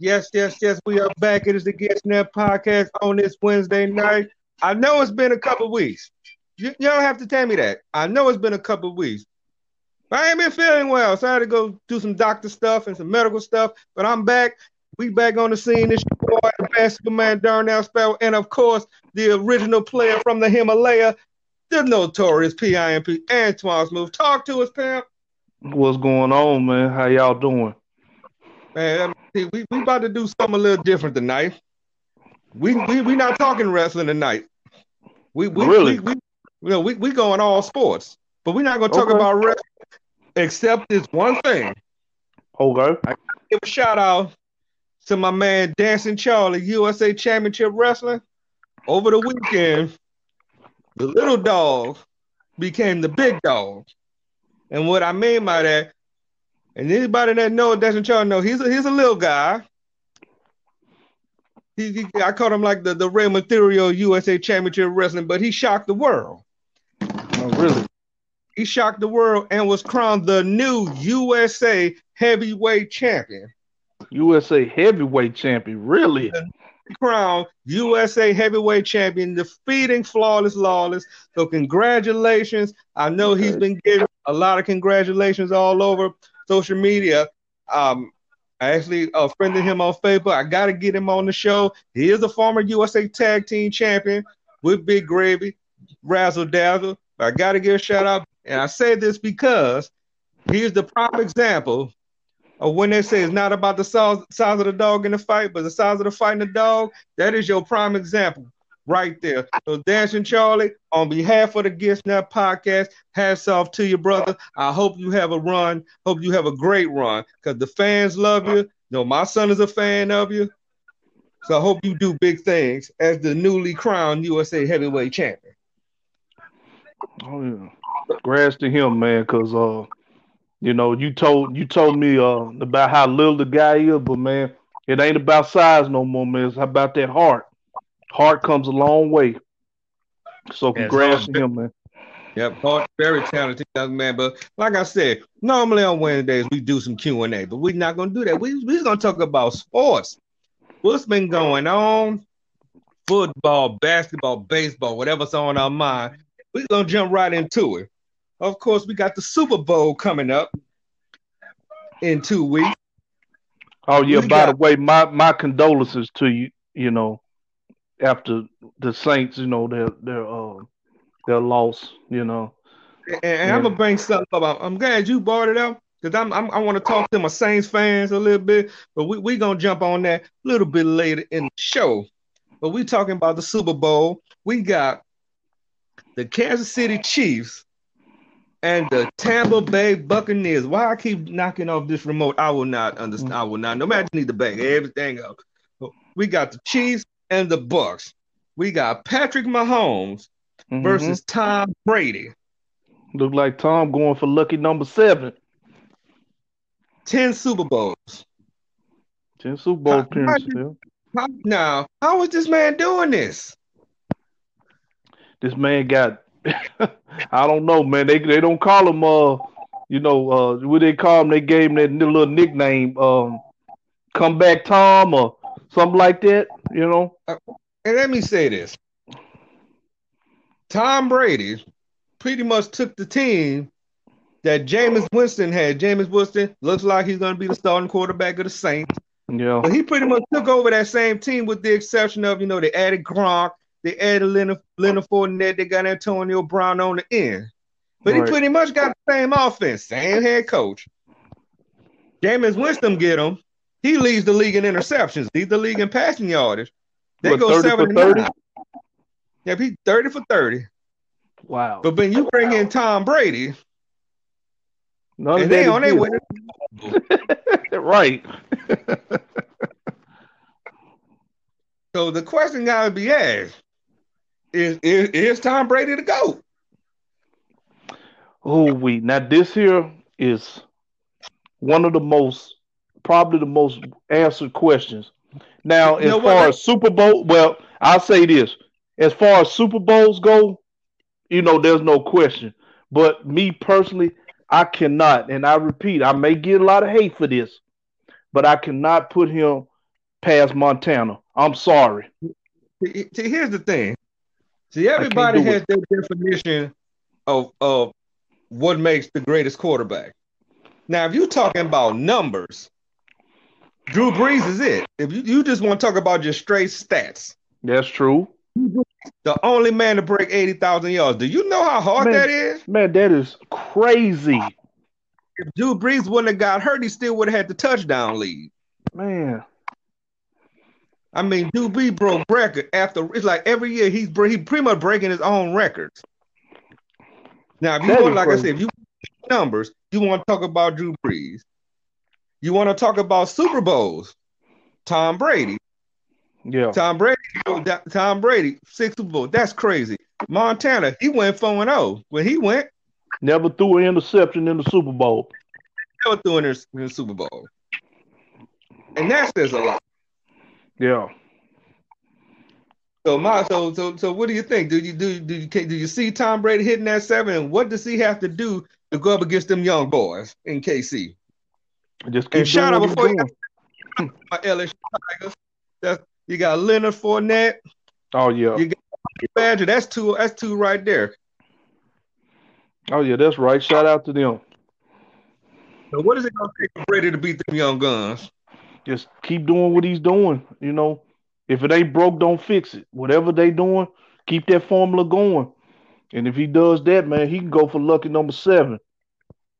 We are back. Yes, yes, yes, we are back. It is the Get Snap podcast on this Wednesday night. I know it's been a couple weeks. You, you, don't have to tell me that. I know it's been a couple weeks. I ain't been feeling well, so I had to go do some doctor stuff and some medical stuff. But I'm back. We back on the scene. This boy, the basketball man, Darnell Spell, and of course, the original player from the Himalaya, the notorious PIMP, Antoine Smooth. Talk to us, pimp. What's going on, man? How y'all doing? Man, we we about to do something a little different tonight. We we we not talking wrestling tonight. We we really we, we, we, we going all sports, but we're not gonna talk Okay. about wrestling except this one thing. okay. Give a shout out to my man Dancing Charlie, USA Championship Wrestling. Over the weekend, the little dog became the big dog. And what I mean by that, and anybody that knows Dancing Charlie know he's a he's a little guy. He, he- I called him like the, the Rey Mysterio USA Championship Wrestling, but he shocked the world. Oh, really? He shocked the world and was crowned the new USA Heavyweight Champion. USA heavyweight champion. Really? crown USA heavyweight champion, defeating Flawless Lawless. So congratulations. I know he's been getting a lot of congratulations all over social media. Um, I actually uh, friended him on Facebook. I got to get him on the show. He is a former USA Tag Team Champion with Big Gravy, Razzle Dazzle. But I got to give a shout out. And I say this because he's the prime example of when they say it's not about the size, size of the dog in the fight, but the size of the fight in the dog. That is your prime example right there. So, Dancing Charlie, on behalf of the Get Now podcast, hats off to you, brother. I hope you have a run. Hope you have a great run because the fans love you. You know, my son is a fan of you. So I hope you do big things as the newly crowned USA heavyweight champion. Oh yeah. Congrats to him, man. Cause uh, you know, you told you told me uh about how little the guy is, but man, it ain't about size no more, man. It's about that heart. Heart comes a long way. So congrats heart- to him, man. Yep, Hart, very talented young man. But like I said, normally on Wednesdays we do some Q and A, but we're not gonna do that. We we're gonna talk about sports. What's been going on? Football, basketball, baseball, whatever's on our mind. We're gonna jump right into it. Of course, we got the Super Bowl coming up in two weeks. Oh yeah, We by got- the way, my my condolences to you, you know, after the Saints, you know, their their uh their loss, you know. And, and I'm gonna bring something up. I'm glad you brought it up because I'm, I'm I want to talk to my Saints fans a little bit, but we we gonna jump on that a little bit later in the show. But we talking about the Super Bowl. We got the Kansas City Chiefs and the Tampa Bay Buccaneers. Why I keep knocking off this remote? I will not understand. I will not. No matter need to bang everything up. We got the Chiefs and the Bucs. We got Patrick Mahomes Mhm. versus Tom Brady. look like Tom going for lucky number seven. 10 Super Bowls. Ten Super Bowl How- appearances. how now, how is this man doing this? This man got I don't know, man. They they don't call him uh you know, uh what they call him, they gave him that little nickname, um come back Tom or something like that, you know. Uh, and let me say this Tom Brady pretty much took the team that Jameis Winston had. Jameis Winston looks like he's going to be the starting quarterback of the Saints. Yeah. But he pretty much took over that same team with the exception of, you know, they added Gronk, they added Leonard, Leonard Fournette, they got Antonio Brown on the end. But Right. he pretty much got the same offense, same head coach. Jameis Winston get him. He leads the league in interceptions, leads the league in passing yardage. They What, go 30 seven for 30? nine. Yeah, he's 30 for 30. Wow. But when you bring in Tom Brady, None of and they that on their way, right. so the question gotta be asked: Is is, is Tom Brady the goat? Oh, we now this here is one of the most probably the most answered questions. Now, You as what, far as Super Bowl, well, I'll say this: as far as Super Bowls go, you know, there's no question. But me personally, I cannot, and I repeat, I may get a lot of hate for this, but I cannot put him past Montana. I'm sorry. See, here's the thing. See, everybody has it. their definition of of what makes the greatest quarterback. Now, if you're talking about numbers, Drew Brees is it. If you, you just want to talk about just straight stats, that's true. The only man to break 80,000 yards. Do you know how hard man, that is? Man, that is crazy. If Drew Brees wouldn't have got hurt, he still would have had the touchdown lead. Man. I mean, Drew Brees broke record after it's like every year he's he pretty much breaking his own records. Now, if you want, like crazy. I said, if you numbers, you want to talk about Drew Brees. You want to talk about Super Bowls, Tom Brady. Yeah. Tom Brady, Tom Brady, six Super Bowls. That's crazy. Montana, he went 4 0 when he went. Never threw an interception in the Super Bowl. Never threw an interception in the Super Bowl. And that says a lot. Yeah. So my so so so what do you think? Do you do do you do you see Tom Brady hitting that seven? And what does he have to do to go up against them young boys in KC? Just keep and shout out before you my LSU Tigers. That's you got Leonard Fournette. Oh yeah. You got Badger. That's two. That's two right there. Oh yeah, that's right. Shout out to them. So what is it gonna take for Brady to beat them young guns? Just keep doing what he's doing. You know, if it ain't broke, don't fix it. Whatever they doing, keep that formula going. And if he does that, man, he can go for lucky number seven.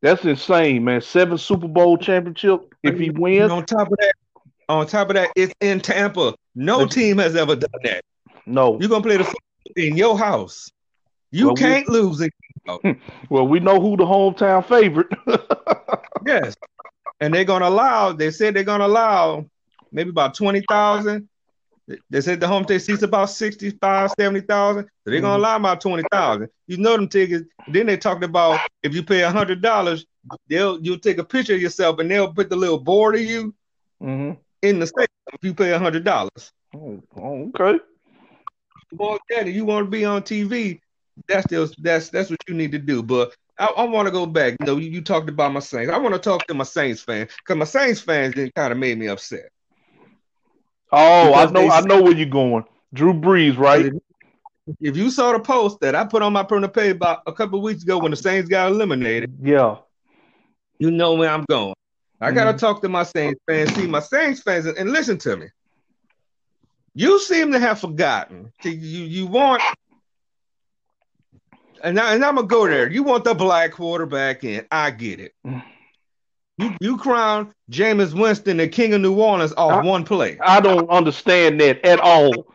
That's insane, man. Seven Super Bowl championship. If he wins, on top of that, on top of that, it's in Tampa. No team has ever done that. No. You're gonna play the in your house. You well, can't we, lose it. Well, we know who the hometown favorite. yes. And they're gonna allow, they said they're gonna allow maybe about twenty thousand. They said the home team seats about 65, 70,000. So they're gonna mm-hmm. allow about 20,000. You know them tickets. Then they talked about if you pay a hundred dollars, they'll you'll take a picture of yourself and they'll put the little board of you mm-hmm in the state if you pay a hundred dollars. Oh, okay. Boy, Daddy, you want to be on TV? That's just, that's that's what you need to do. But I, I want to go back. You know, you, you, talked about my Saints. I want to talk to my Saints fans because my Saints fans then kind of made me upset. Oh, because I know, I know where you're going. Drew Brees, right? If, if you saw the post that I put on my personal page about a couple weeks ago when the Saints got eliminated, yeah, you know where I'm going. I gotta mm-hmm. talk to my Saints fans. See my Saints fans, and listen to me. You seem to have forgotten. You you want, and, I, and I'm gonna go there. You want the black quarterback in? I get it. You you crown Jameis Winston the king of New Orleans off I, one play. I don't understand that at all.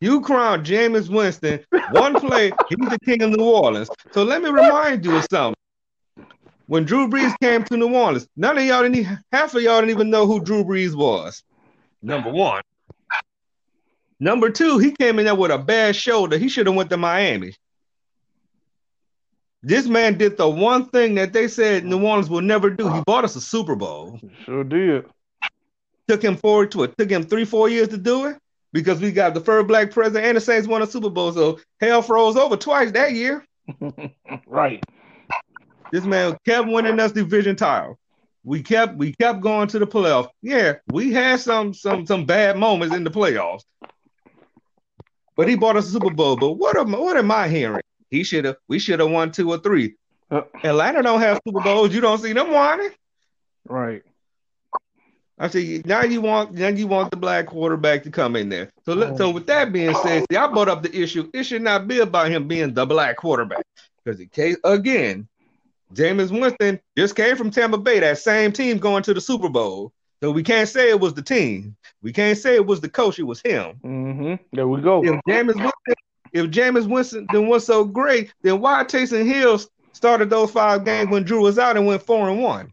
You crown Jameis Winston one play. he's the king of New Orleans. So let me remind you of something when Drew Brees came to New Orleans, none of y'all didn't half of y'all didn't even know who Drew Brees was. Number one. Number two, he came in there with a bad shoulder. He should have went to Miami. This man did the one thing that they said New Orleans will never do. He bought us a Super Bowl. Sure did. Took him forward to it. Took him three, four years to do it because we got the first black president and the Saints won a Super Bowl. So hell froze over twice that year. right. This man kept winning us division title. We kept we kept going to the playoffs. Yeah, we had some some some bad moments in the playoffs. But he bought us a Super Bowl. But what am what am I hearing? He should have we should have won two or three. Uh, Atlanta don't have Super Bowls. You don't see them winning. Right. I see. Now you want now you want the black quarterback to come in there. So oh. so with that being said, see, I brought up the issue. It should not be about him being the black quarterback because in case again, Jameis Winston just came from Tampa Bay, that same team going to the Super Bowl. So we can't say it was the team. We can't say it was the coach. It was him. Mm-hmm. There we go. If Jameis Winston, if Jameis Winston then was so great, then why Taysom Hill started those five games when Drew was out and went four and one?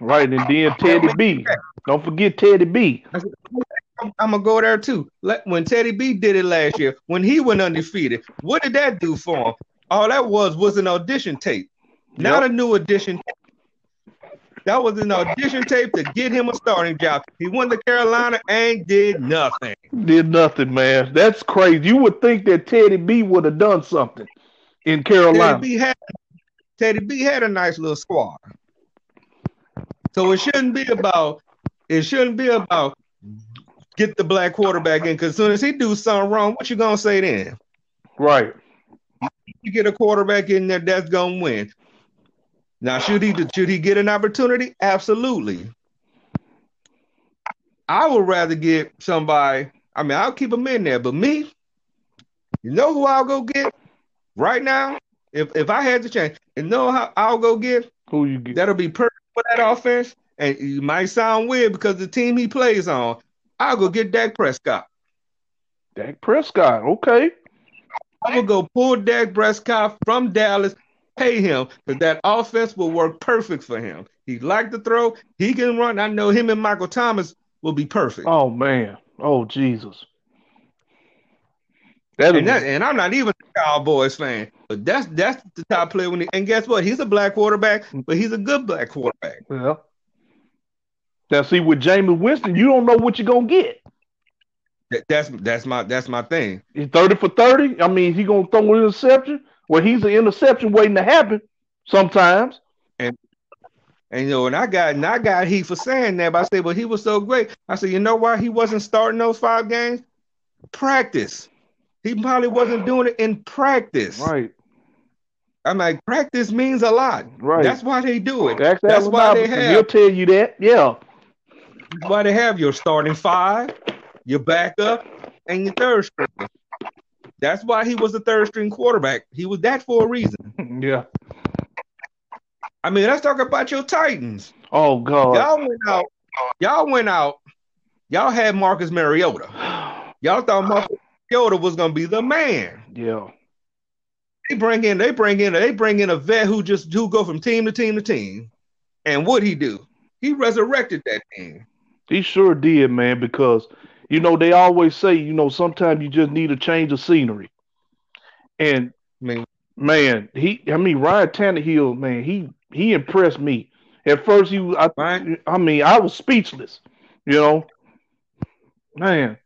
Right, and then Teddy B. Don't forget Teddy B. I'm, I'm gonna go there too. When Teddy B did it last year, when he went undefeated, what did that do for him? All that was was an audition tape, not a new audition. That was an audition tape to get him a starting job. He went to Carolina and did nothing. Did nothing, man. That's crazy. You would think that Teddy B would have done something in Carolina. Teddy B had, Teddy B had a nice little squad. So it shouldn't be about it shouldn't be about get the black quarterback in because as soon as he do something wrong, what you gonna say then? Right. You get a quarterback in there that's gonna win. Now, should he should he get an opportunity? Absolutely. I would rather get somebody. I mean, I'll keep him in there, but me, you know who I'll go get right now? If if I had to change, you know how I'll go get who you get that'll be perfect for that offense. And you might sound weird because the team he plays on, I'll go get Dak Prescott. Dak Prescott, okay. I'm gonna go pull Dak Prescott from Dallas, pay him because that offense will work perfect for him. He like to throw, he can run. I know him and Michael Thomas will be perfect. Oh man, oh Jesus. And, that, and I'm not even a Cowboys fan, but that's that's the top player. When he, and guess what? He's a black quarterback, but he's a good black quarterback. Yeah. Now see with Jameis Winston, you don't know what you're gonna get. That, that's that's my that's my thing. He's 30 for 30. I mean, he gonna throw an interception? Well, he's an interception waiting to happen sometimes. And and you know, and I got and I got he for saying that, but I said, well, he was so great. I said, you know why he wasn't starting those five games? Practice. He probably wasn't doing it in practice. Right. I'm like, practice means a lot. Right. That's why they do it. That's, That's why they have. He'll tell you that. Yeah. That's why they have your starting five, your backup, and your third string. That's why he was the third string quarterback. He was that for a reason. yeah. I mean, let's talk about your Titans. Oh God. Y'all went out. Y'all went out. Y'all had Marcus Mariota. Y'all thought Marcus Yoda was gonna be the man. Yeah. They bring in, they bring in, they bring in a vet who just who go from team to team to team. And what he do? He resurrected that team. He sure did, man, because you know they always say, you know, sometimes you just need a change of scenery. And man, man, he I mean Ryan Tannehill, man, he he impressed me. At first he I, right. I mean, I was speechless, you know. Man,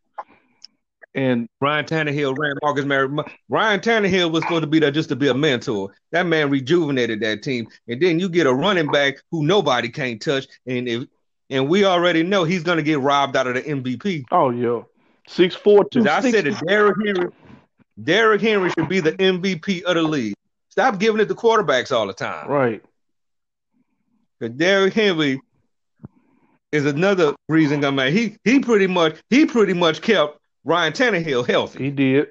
and Ryan Tannehill ran Marcus Mary. Ryan Tannehill was supposed to be there just to be a mentor. That man rejuvenated that team. And then you get a running back who nobody can't touch. And if and we already know he's gonna get robbed out of the MVP. Oh yeah. Six four two. I said it, Derrick Henry. Derrick Henry should be the MVP of the league. Stop giving it to quarterbacks all the time. Right. Because Derrick Henry is another reason I mean he he pretty much he pretty much kept Ryan Tannehill healthy. He did.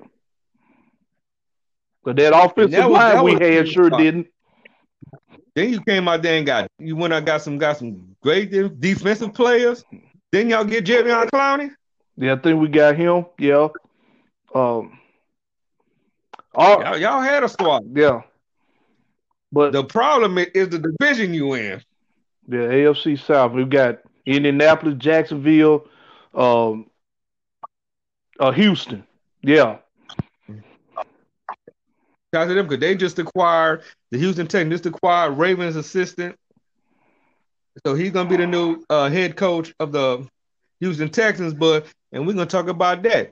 But that offensive that was, line that we had sure didn't. Then you came out there and got you went out got some got some great defensive players. Then y'all get Jadeveon Clowney. Yeah, I think we got him. Yeah. Um. All, y'all, y'all had a squad. Yeah. But the problem is the division you in. The AFC South. We've got Indianapolis, Jacksonville, um, uh, Houston. Yeah. Shout to them because they just acquired the Houston Texans just acquired Ravens assistant. So he's gonna be the new uh, head coach of the Houston Texans. But and we're gonna talk about that.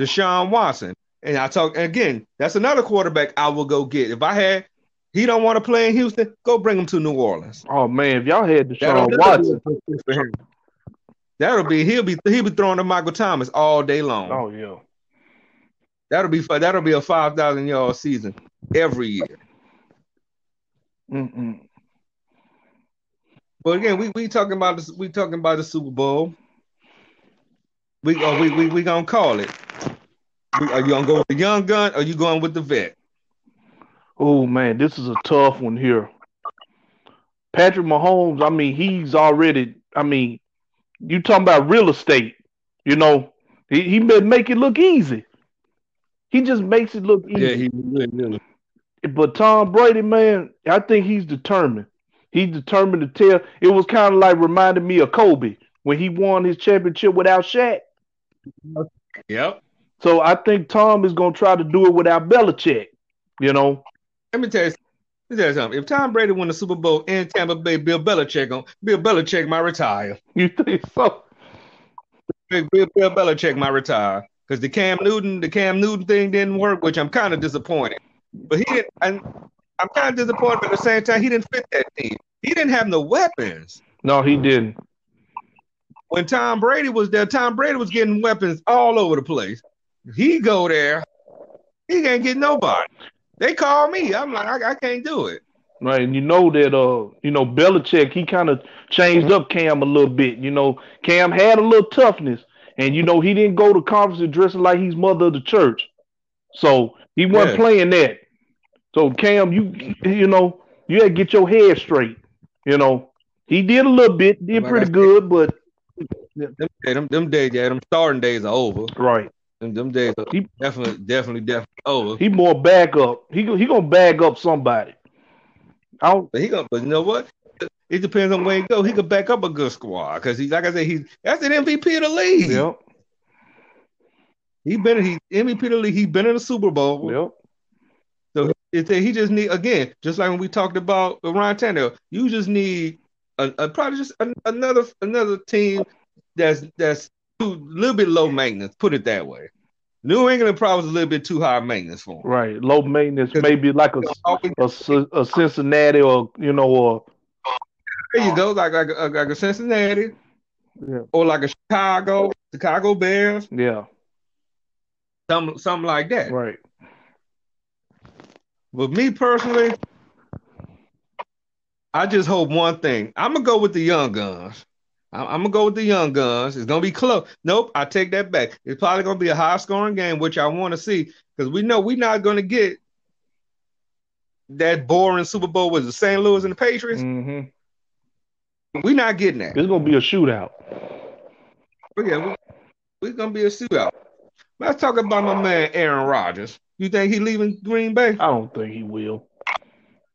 Deshaun Watson. And I talk again, that's another quarterback I will go get. If I had he don't want to play in Houston, go bring him to New Orleans. Oh man, if y'all had Deshaun Watson. That'll be he'll be he'll be throwing to Michael Thomas all day long. Oh yeah. That'll be that'll be a five thousand yard season every year. Mm-mm. But again, we we talking about. We talking about the Super Bowl. We uh, we we we gonna call it. We, are you gonna go with the young gun? or are you going with the vet? Oh man, this is a tough one here. Patrick Mahomes. I mean, he's already. I mean, you talking about real estate. You know, he, he make it look easy. He just makes it look easy. Yeah, he really. But Tom Brady, man, I think he's determined. He's determined to tell. It was kind of like reminding me of Kobe when he won his championship without Shaq. Yep. So I think Tom is going to try to do it without Belichick. You know. Let me tell you. Let me tell you something. If Tom Brady won the Super Bowl in Tampa Bay, Bill Belichick on Bill Belichick might retire. You think so? Bill, Bill Belichick might retire because the Cam Newton, the Cam Newton thing didn't work, which I'm kind of disappointed. But he didn't, and I'm kind of disappointed, but at the same time, he didn't fit that team. He didn't have no weapons. No, he didn't. When Tom Brady was there, Tom Brady was getting weapons all over the place. He go there, he can't get nobody. They call me. I'm like, I, I can't do it. Right, and you know that uh, you know, Belichick, he kind of changed up Cam a little bit. You know, Cam had a little toughness, and you know, he didn't go to conferences dressing like he's mother of the church. So he wasn't Yeah. playing that. So Cam, you you know, you had to get your head straight. You know, he did a little bit, did Like pretty good, but Them, them, them days, yeah, them starting days are over. right, Them, them days are He- definitely, definitely, definitely over. he more back up. He he gonna bag up somebody. I don't, But he go, but you know what? It depends on where he go. He could back up a good squad because he, like I said, he's that's an MVP of the league. yep, He been he MVP of the league. He been in the Super Bowl. yep, So it's he just need again, just like when we talked about Ryan Tannehill, you just need a, a probably just an, another another team that's that's a little bit low maintenance. Put it that way. New England probably was a little bit too high maintenance for him. right. Low maintenance, maybe like a a, a Cincinnati or you know or There you go, like like, a- like a Cincinnati yeah, or like a Chicago, Chicago Bears, yeah, something something like that. right. But me personally, I just hope one thing. I'm gonna go with the young guns. I'm, I'm gonna go with the young guns. It's gonna be close. Nope, I take that back. It's probably gonna be a high scoring game, which I want to see because we know we're not gonna get that boring Super Bowl with the St. Louis and the Patriots. hmm We're not getting that. It's gonna be a shootout. But yeah, we, we're gonna be a shootout. Let's talk about my man Aaron Rodgers. You think he leaving Green Bay? I don't think he will.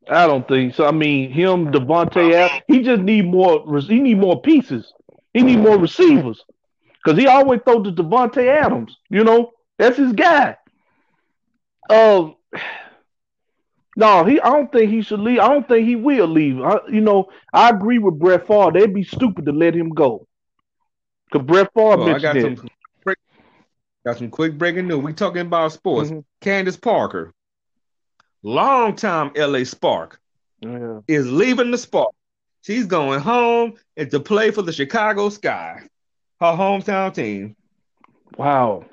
I don't think so. I mean, him, Davante, he just need more. He need more pieces. He need more receivers because he always throw to Davante Adams. You know, that's his guy. Um, no, he. I don't think he should leave. I don't think he will leave. I, you know, I agree with Brett Favre. They'd be stupid to let him go. Cause Brett Favre Well, I got mentioned some quick, got some quick breaking news. We talking about sports. Mhm. Candace Parker, longtime LA Spark. Yeah. is leaving the Spark. She's going home and to play for the Chicago Sky, her hometown team. Wow.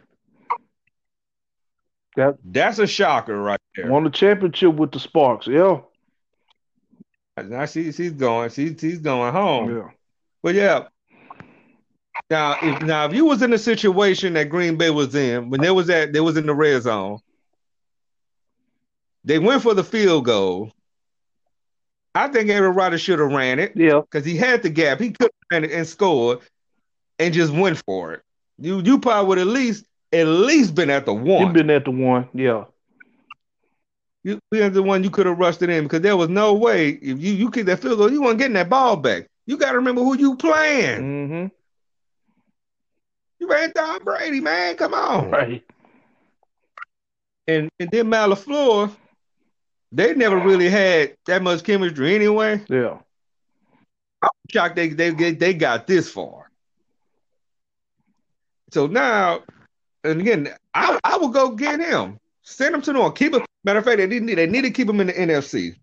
That That's a shocker right there. won the championship with the Sparks. Yeah. Now she, she's going, she, she's going home. Yeah. But yeah. Now, if now if you was in the situation that Green Bay was in when they was at they was in the red zone, they went for the field goal. I think Aaron Rodgers should have ran it Yeah. because he had the gap. He could have ran it and scored, and just went for it. You you probably would at least at least been at the He one. been at the one. Yeah. You been at the one you could have rushed it in because there was no way if you you kick that field goal, you weren't getting that ball back. You got to remember who you playing. Mm-hmm. You ran Tom Brady, man. Come on. Right. And and then Malafleur, they never really had that much chemistry anyway. Yeah. I'm shocked they they they, they got this far. So now, and again, I I will go get him. Send him to the keep him. Matter of fact, they need they need to keep him in the NFC.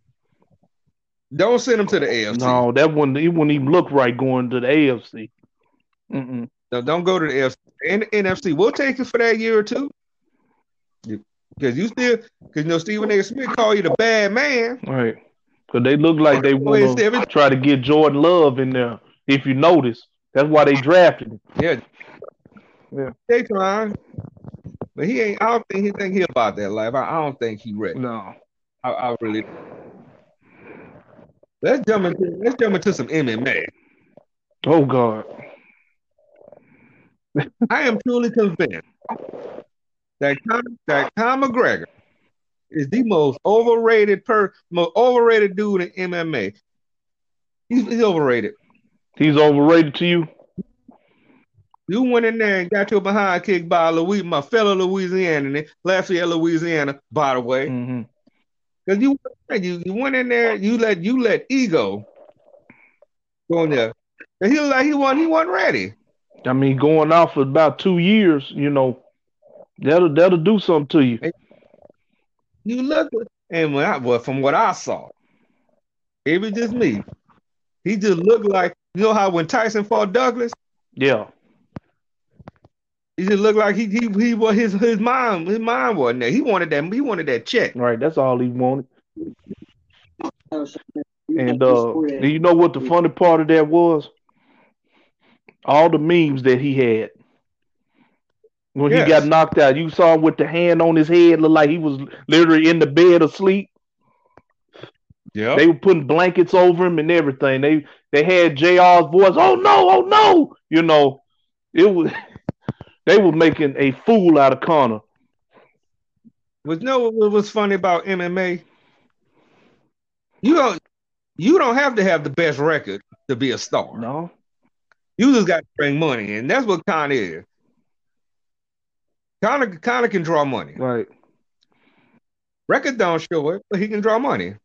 Don't send him to the AFC. No, that one he wouldn't even look right going to the AFC. Mm-mm. No, don't go to the AFC. And NFC, we'll take it for that year or two. Because you still, because you know Stephen A. Smith call you the bad man. Right. Because they look like they want to try to get Jordan Love in there. If you notice, that's why they drafted him. Yeah. Yeah. They trying. But he ain't, I don't think he think he about that life. I, I don't think he ready. No. I, I really. Let's jump into let's jump into some MMA. Oh God. I am truly convinced that Con, that Conor McGregor is the most overrated per most overrated dude in MMA. He's, he's overrated. He's overrated to you. You went in there and got your behind kicked by Louis, my fellow Louisiana, Lafayette, Louisiana, by the way. Mm-hmm. Because you, you you went in there, you let you let ego go in there. And he was like he wasn't he wasn't ready. I mean, going off for about two years, you know, that'll that'll do something to you. You look And when I well, from what I saw, it was just me. He just looked like you know how when Tyson fought Douglas, Yeah. He just looked like he he he was his his mind his mind wasn't there. He wanted that he wanted that check. Right. That's all he wanted. And uh, do you know what the funny part of that was? All the memes that he had when Yes. he got knocked out. You saw him with the hand on his head, look like he was literally in the bed asleep. Yeah. They were putting blankets over him and everything. They they had JR's voice. Oh no! Oh no! You know, it was they were making a fool out of Connor. Was no what was funny about MMA? You don't you don't have to have the best record to be a star. No, You just got to bring money and That's what Connor is. Connor Connor can draw money. right? Record don't show it, but he can draw money.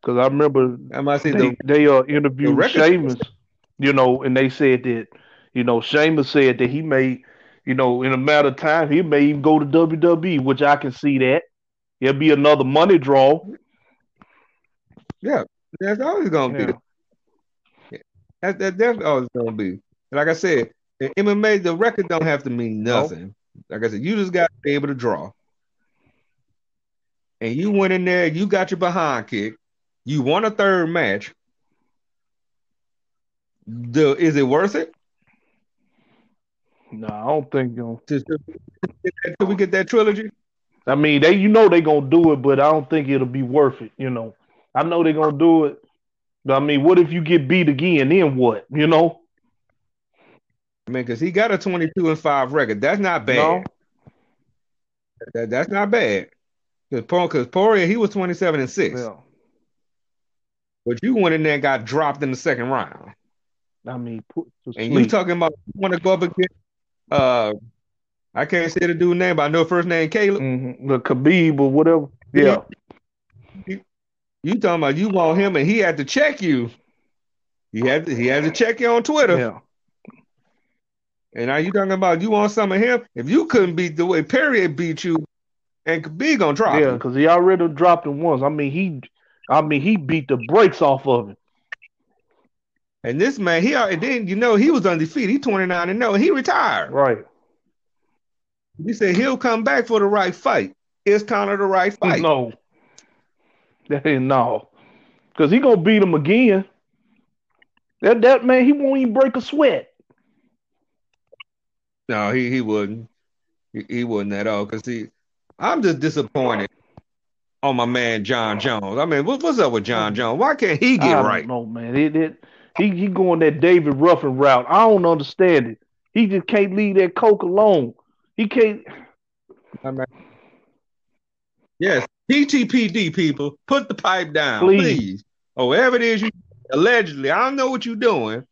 Because I remember I might say they the they uh interviewed Sheamus, you know, and they said that you know Sheamus said that he may, you know, in a matter of time he may even go to WWE, which I can see that. It'll be another money draw. yeah, that's always gonna Yeah. be. That, that that's always gonna be. Like I said, in MMA, the record don't have to mean nothing. Like I said, you just got to be able to draw. And you went in there, you got your behind kick, you won a third match. The, is it worth it? No, I don't think. You know, To, to, till we get that trilogy? I mean, they you know they gonna do it, but I don't think it'll be worth it. You know, I know they're gonna do it. But I mean, what if you get beat again? Then what? You know? I mean, because he got a 22 and 5 record. That's not bad. No. That, that's not bad. Because Poirier, he was 27 and 6. Yeah. But you went in there and got dropped in the second round. I mean, put to And you talking about you want to go up against uh I can't say the dude's name, but I know first name Caleb. Mhm. The Khabib or whatever. Yeah. You talking about you want him and he had to check you. He had to, he had to check you on Twitter. Yeah. And now you talking about you want some of him. If you couldn't beat the way Perry beat you, and Khabib gonna drop Yeah, because he already dropped him once. I mean, he, I mean, he beat the brakes off of him. And this man, he already then you know he was undefeated. He 29 and oh, no, he retired. Right. He said he'll come back for the right fight. Is Connor the right fight? No. That ain't no. Because he gonna beat him again. That that man, he won't even break a sweat. No, he he wouldn't. He, he wouldn't at all. Cause he, I'm just disappointed on my man Jon Jones. I mean, what, what's up with Jon Jones? Why can't he I get don't right? No man. It, it, he he going that David Ruffin route. I don't understand it. He just can't leave that coke alone. He can't. I mean, yes, PTPD people, put the pipe down, Please. please. Or whatever it is you allegedly. I don't know what you're doing.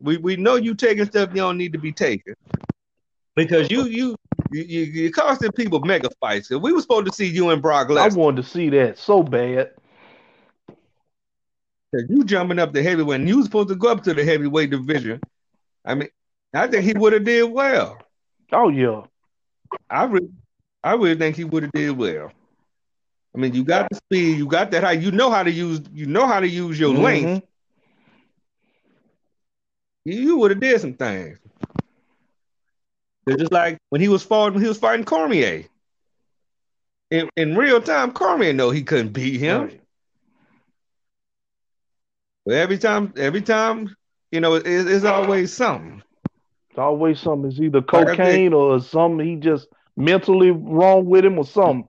We we know you taking stuff you don't need to be taking. Because you you you you you're costing people mega fights. We were supposed to see you and Brock Lesnar. I Lesnar. wanted to see that so bad. You jumping up the heavyweight, and you was supposed to go up to the heavyweight division. I mean, I think he would have did well. Oh yeah. I really, I really think he would have did well. I mean, you got the speed, you got that height, you know how to use, you know how to use your length. Mhm. You, you would have did some things. It's just like when he was fighting, he was fighting Cormier. In, in real time, Cormier know he couldn't beat him. But every time, every time, you know, it, it's always something. It's always something. It's either Like I said- cocaine or something. He just mentally wrong with him or something.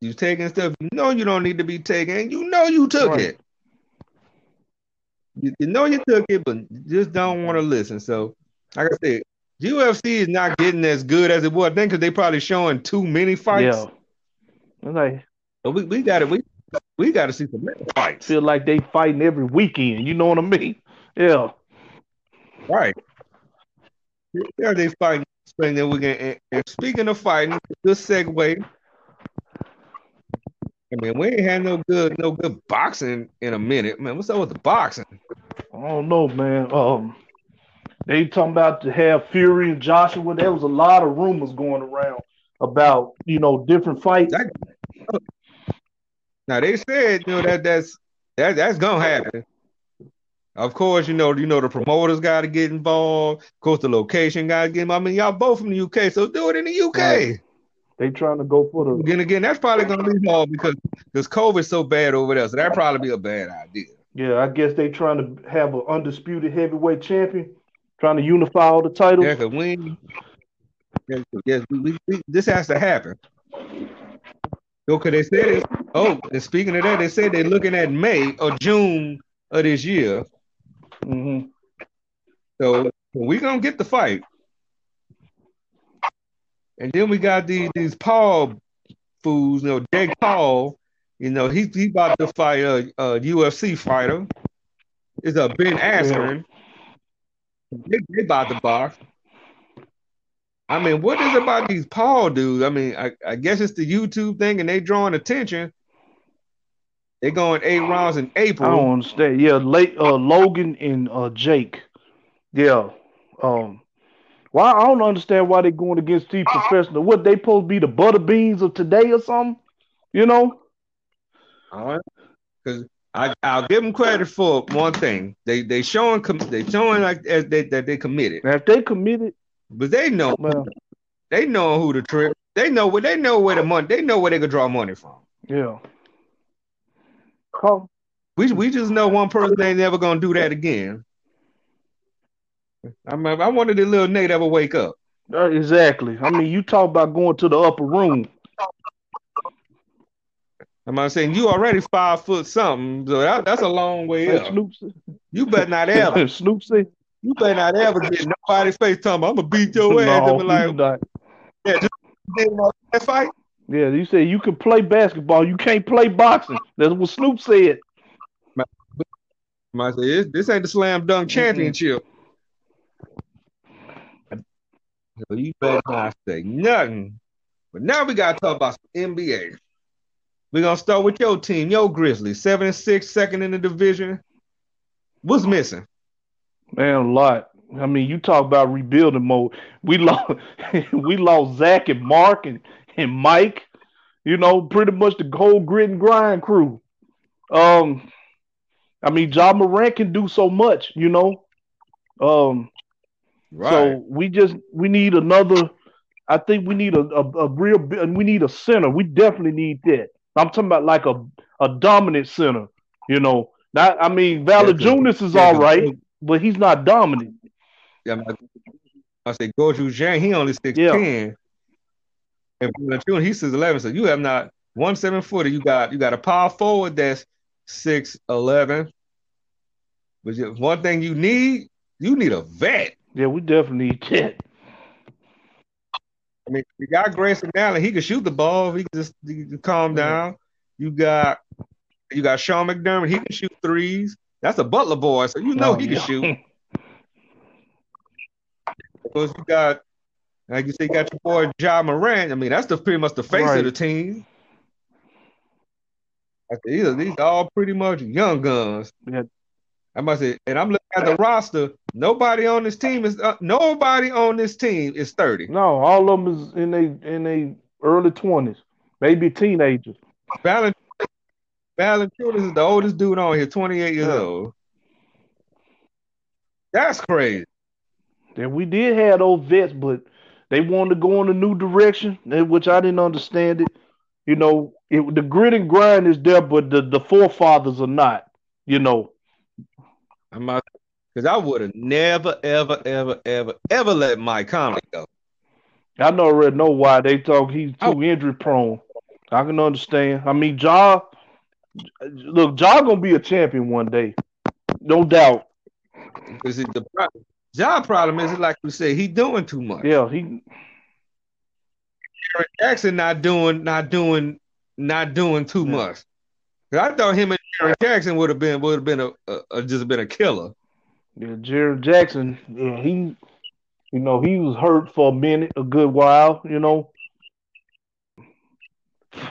You taking stuff you know you don't need to be taking. You know you took Right. it. You, you know you took it, but just don't want to listen. So, like I said, UFC is not getting as good as it was then because they probably showing too many fights. Yeah. Like But we, we got it. we we got to see some fights. feel like they fighting every weekend. You know what I mean? Yeah. Right. Yeah, they fighting. And then we can. And, and speaking of fighting, good segue. I mean, we ain't had no good no good boxing in a minute, man. What's up with the boxing? I don't know, man. Um, they talking about to have Fury and Joshua. There was a lot of rumors going around about you know different fights. That, Now they said, you know, that that's that that's gonna happen. Of course, you know, you know the promoters got to get involved. Of course, the location got to get involved. I mean, y'all both from the UK, so do it in the UK. Right. They trying to go for the. Again, again, that's probably gonna be hard because because COVID's so bad over there, so that probably be a bad idea. Yeah, I guess they trying to have an undisputed heavyweight champion, trying to unify all the titles. Yeah, cause we, yes, yes we, we, this has to happen. Okay, they said it. Oh, and speaking of that, they said they're looking at May or June of this year. Mm-hmm. So we're gonna get the fight. And then we got these these Paul fools, you know, Jake Paul, you know, he he about to fight a, a UFC fighter. Is a Ben Askren. They, they about to box. I mean, what is about these Paul dudes? I mean, I, I guess it's the YouTube thing and they drawing attention. They going eight rounds in April. I don't understand. Yeah, late uh, Logan and uh, Jake. Yeah. Um why I don't understand why they going against these professional. What they supposed to be the butter beans of today or something? You know? All right. Because I I'll give them credit for one thing. They they showing they showing like as they, that they committed. Now if they committed, but they know well, they know who to trip. They know where they know where the money. They know where they could draw money from. Yeah. Call. We we just know one person ain't never gonna do that again. I mean, I wanted the little Nate ever wake up. Uh, exactly. I mean, you talk about going to the upper room. Am I'm saying you already five foot something, so that, that's a long way up. Snoop you better not ever. Snoop said, You better not ever get nobody's face talking. I'm gonna beat your ass. No, like, not. yeah, just that fight. Yeah, you said you can play basketball, you can't play boxing. That's what Snoop said. I say this ain't the slam dunk mm-hmm. championship. So you better not say nothing. But now we gotta talk about some NBA. We're gonna start with your team, your Grizzlies, seven and six, second in the division. What's missing? Man, a lot. I mean, you talk about rebuilding mode. We lost we lost Zach and Mark and, and Mike, you know, pretty much the whole grit and grind crew. Um I mean, Ja Morant can do so much, you know. Um Right. So we just we need another. I think we need a, a, a real. We need a center. We definitely need that. I'm talking about like a a dominant center. You know, not. I mean, Valanciunas is all right, but he's not dominant. Yeah, I say Gorgui Dieng. He only six yeah. ten, and Valanciunas he's six eleven. So you have not one seven footer. You got you got a power forward that's six eleven. But one thing you need, you need a vet. Yeah, we definitely need that. I mean, you got Grayson Allen. He can shoot the ball. He can just he can calm down. You got you got Sean McDermott. He can shoot threes. That's a Butler boy, so you know oh, he can shoot. Because you got, like you say, you got your boy Ja Morant. I mean, that's the pretty much the face right. of the team. These are these are all pretty much young guns. Yeah. I must say, and I'm looking at the roster. Nobody on this team is uh, nobody on this team is 30. No, all of them is in a in a early 20s, maybe teenagers. Valanciunas is the oldest dude on here, 28 years yeah. old. That's crazy. And we did have those vets, but they wanted to go in a new direction, eh, which I didn't understand it. You know, it, the grit and grind is there, but the, the forefathers are not. You know, I'm not because I would have never, ever, ever, ever, ever let Mike Conley go. I don't already know why they talk he's oh. too oh. injury prone. I can understand. I mean, Ja, look, Ja gonna be a champion one day, no doubt. Because the Ja problem is, like we say, he doing too much. Yeah, he. Jaren Jackson not doing, not doing, not doing too yeah. much. I thought him and Jaren Jackson would have been would have been a, a, a, just been a killer. Yeah, Jaren Jackson, yeah, he, you know, he was hurt for a minute, a good while, you know.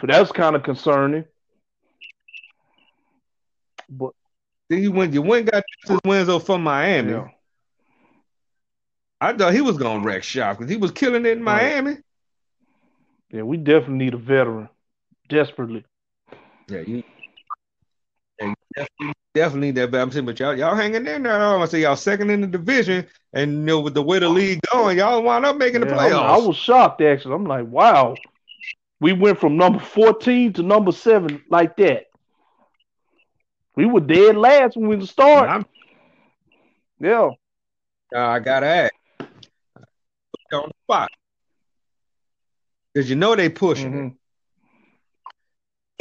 That's kind of concerning. But then you went, you went got his wins from Miami. Yeah. I thought he was gonna wreck shop because he was killing it in Miami. Yeah, we definitely need a veteran, desperately. Yeah, you, yeah, definitely, definitely that. But I'm saying, but y'all, y'all hanging in there. I'm gonna say y'all second in the division, and you know with the way the league going, y'all wind up making the Yeah, playoffs. I'm- I was shocked actually. I'm like, wow, we went from number 14 to number seven like that. We were dead last when we started. I'm, Yeah, I gotta ask on the spot because you know they pushing it. Mhm.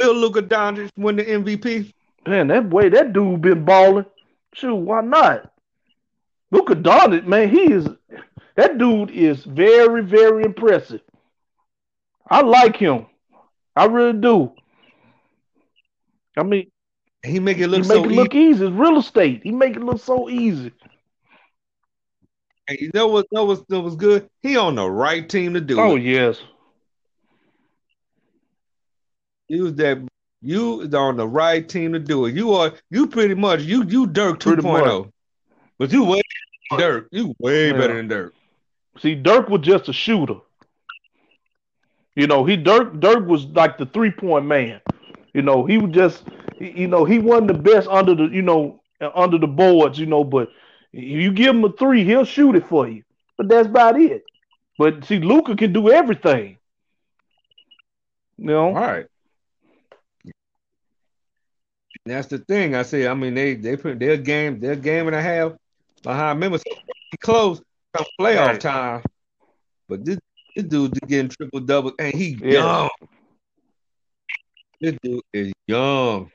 Will Luka Doncic win the MVP? man, that way that dude been balling. Shoot, why not? Luka Doncic, man, he is that dude is very, very impressive. I like him. I really do. I mean, He make it he look make so it easy. look easy. It's real estate. He make it look so easy. And you know what? That was that was good. He on the right team to do it. Oh it. yes. You was that you was on the right team to do it. You are you pretty much you you Dirk Pretty 2.0. But you way Dirk. You way Yeah. better than Dirk. See, Dirk was just a shooter. You know, he Dirk Dirk was like the three point man. You know, he was just he- you know he wasn't the best under the you know under the boards. You know, but you give him a three, he'll shoot it for you. But that's about it. But see, Luka can do everything. You know, All right. That's the thing. I say. I mean, they they put their game their game and a half behind members close come playoff Right. time. But this this dude getting triple double and he Yeah. young. This dude is young.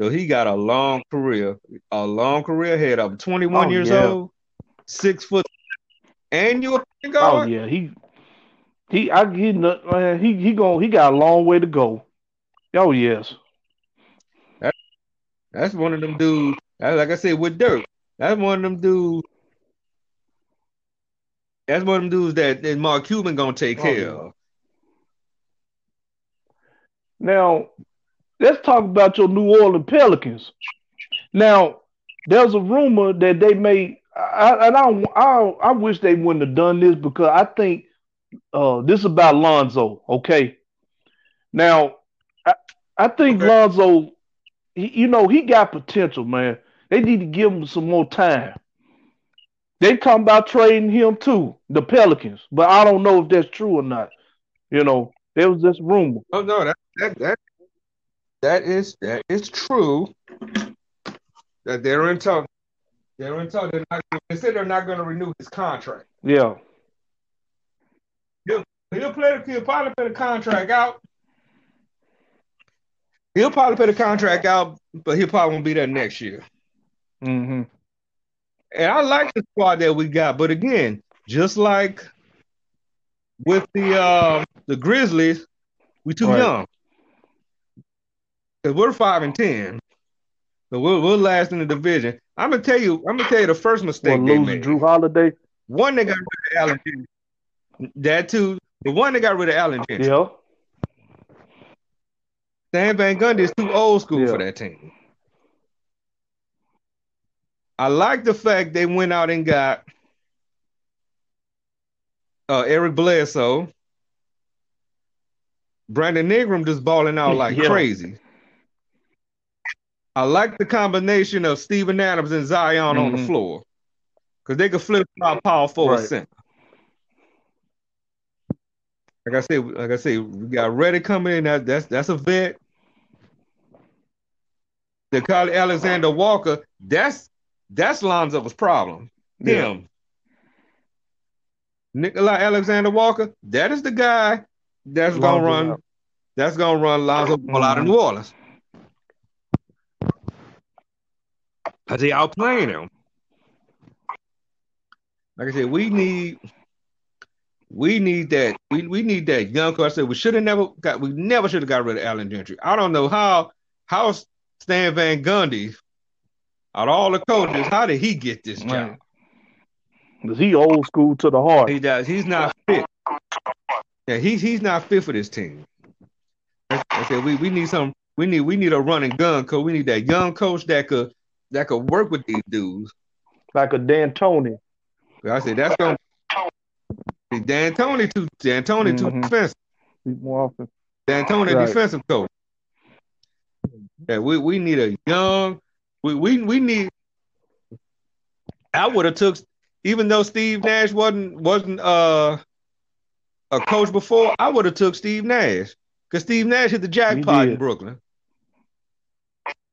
So he got a long career, a long career ahead of him. 21 Oh, years yeah. old, six foot, and you a point oh yeah, he he I he man, he he going he got a long way to go. Oh yes. That's one of them dudes. Like I said with Dirk, that's one of them dudes. That's one of them dudes that, that Mark Cuban gonna take Oh, care yeah. of. Now, let's talk about your New Orleans Pelicans. Now, there's a rumor that they may, I, and I, I, I wish they wouldn't have done this because I think uh, this is about Lonzo. Okay. Now, I, I think Okay. Lonzo, he, you know, he got potential, man. They need to give him some more time. They talking about trading him too, the Pelicans, but I don't know if that's true or not. You know, there was this rumor. Oh no, that that that that is that is true. That they're in talk. They're in talk. They're not, they said they're not going to renew his contract. Yeah. He'll he'll play. He'll probably put the contract out. He'll probably put the contract out, but he'll probably won't be there next year. hmm And I like the squad that we got, but again, just like with the uh, the Grizzlies, we too Right. young. Cause we're five and ten, so we're we're last in the division. I'm gonna tell you. I'm gonna tell you the first mistake Well, they made. Jrue Holiday. One they got rid of Alvin. That too. The one they got rid of Alvin. Yeah. Stan Van Gundy is too old school Yeah. for that team. I like the fact they went out and got uh, Eric Bledsoe. Brandon Ingram just balling out like Yeah. crazy. I like the combination of Steven Adams and Zion on the Mhm. floor because they could flip flop power forward Right. center. Like I said, like I said, we got Redick coming in. That, that's that's a vet. They call it Alexander Walker. That's that's Lonzo's problem. Yeah. Him. Nickeil Alexander Walker. That is the guy that's gonna run. That's gonna run Lonzo ball out of. New Orleans. Cause they outplaying him. Like I said, we need we need that we, we need that young coach. I said we should have never got we never should have got rid of Alvin Gentry. I don't know how how Stan Van Gundy out of all the coaches, how did he get this job? Man. 'Cause he old school to the heart. He does. He's not fit. Yeah, he's he's not fit for this team. I said we, we need some. We need we need a running gun coach. We need that young coach that could that could work with these dudes. Like a D'Antoni. I said that's gonna. See, D'Antoni too. D'Antoni too Mhm. defensive. More often. D'Antoni Right. defensive coach. Yeah, we, we need a young. We we we need. I would have took, even though Steve Nash wasn't wasn't uh a coach before. I would have took Steve Nash because Steve Nash hit the jackpot in Brooklyn.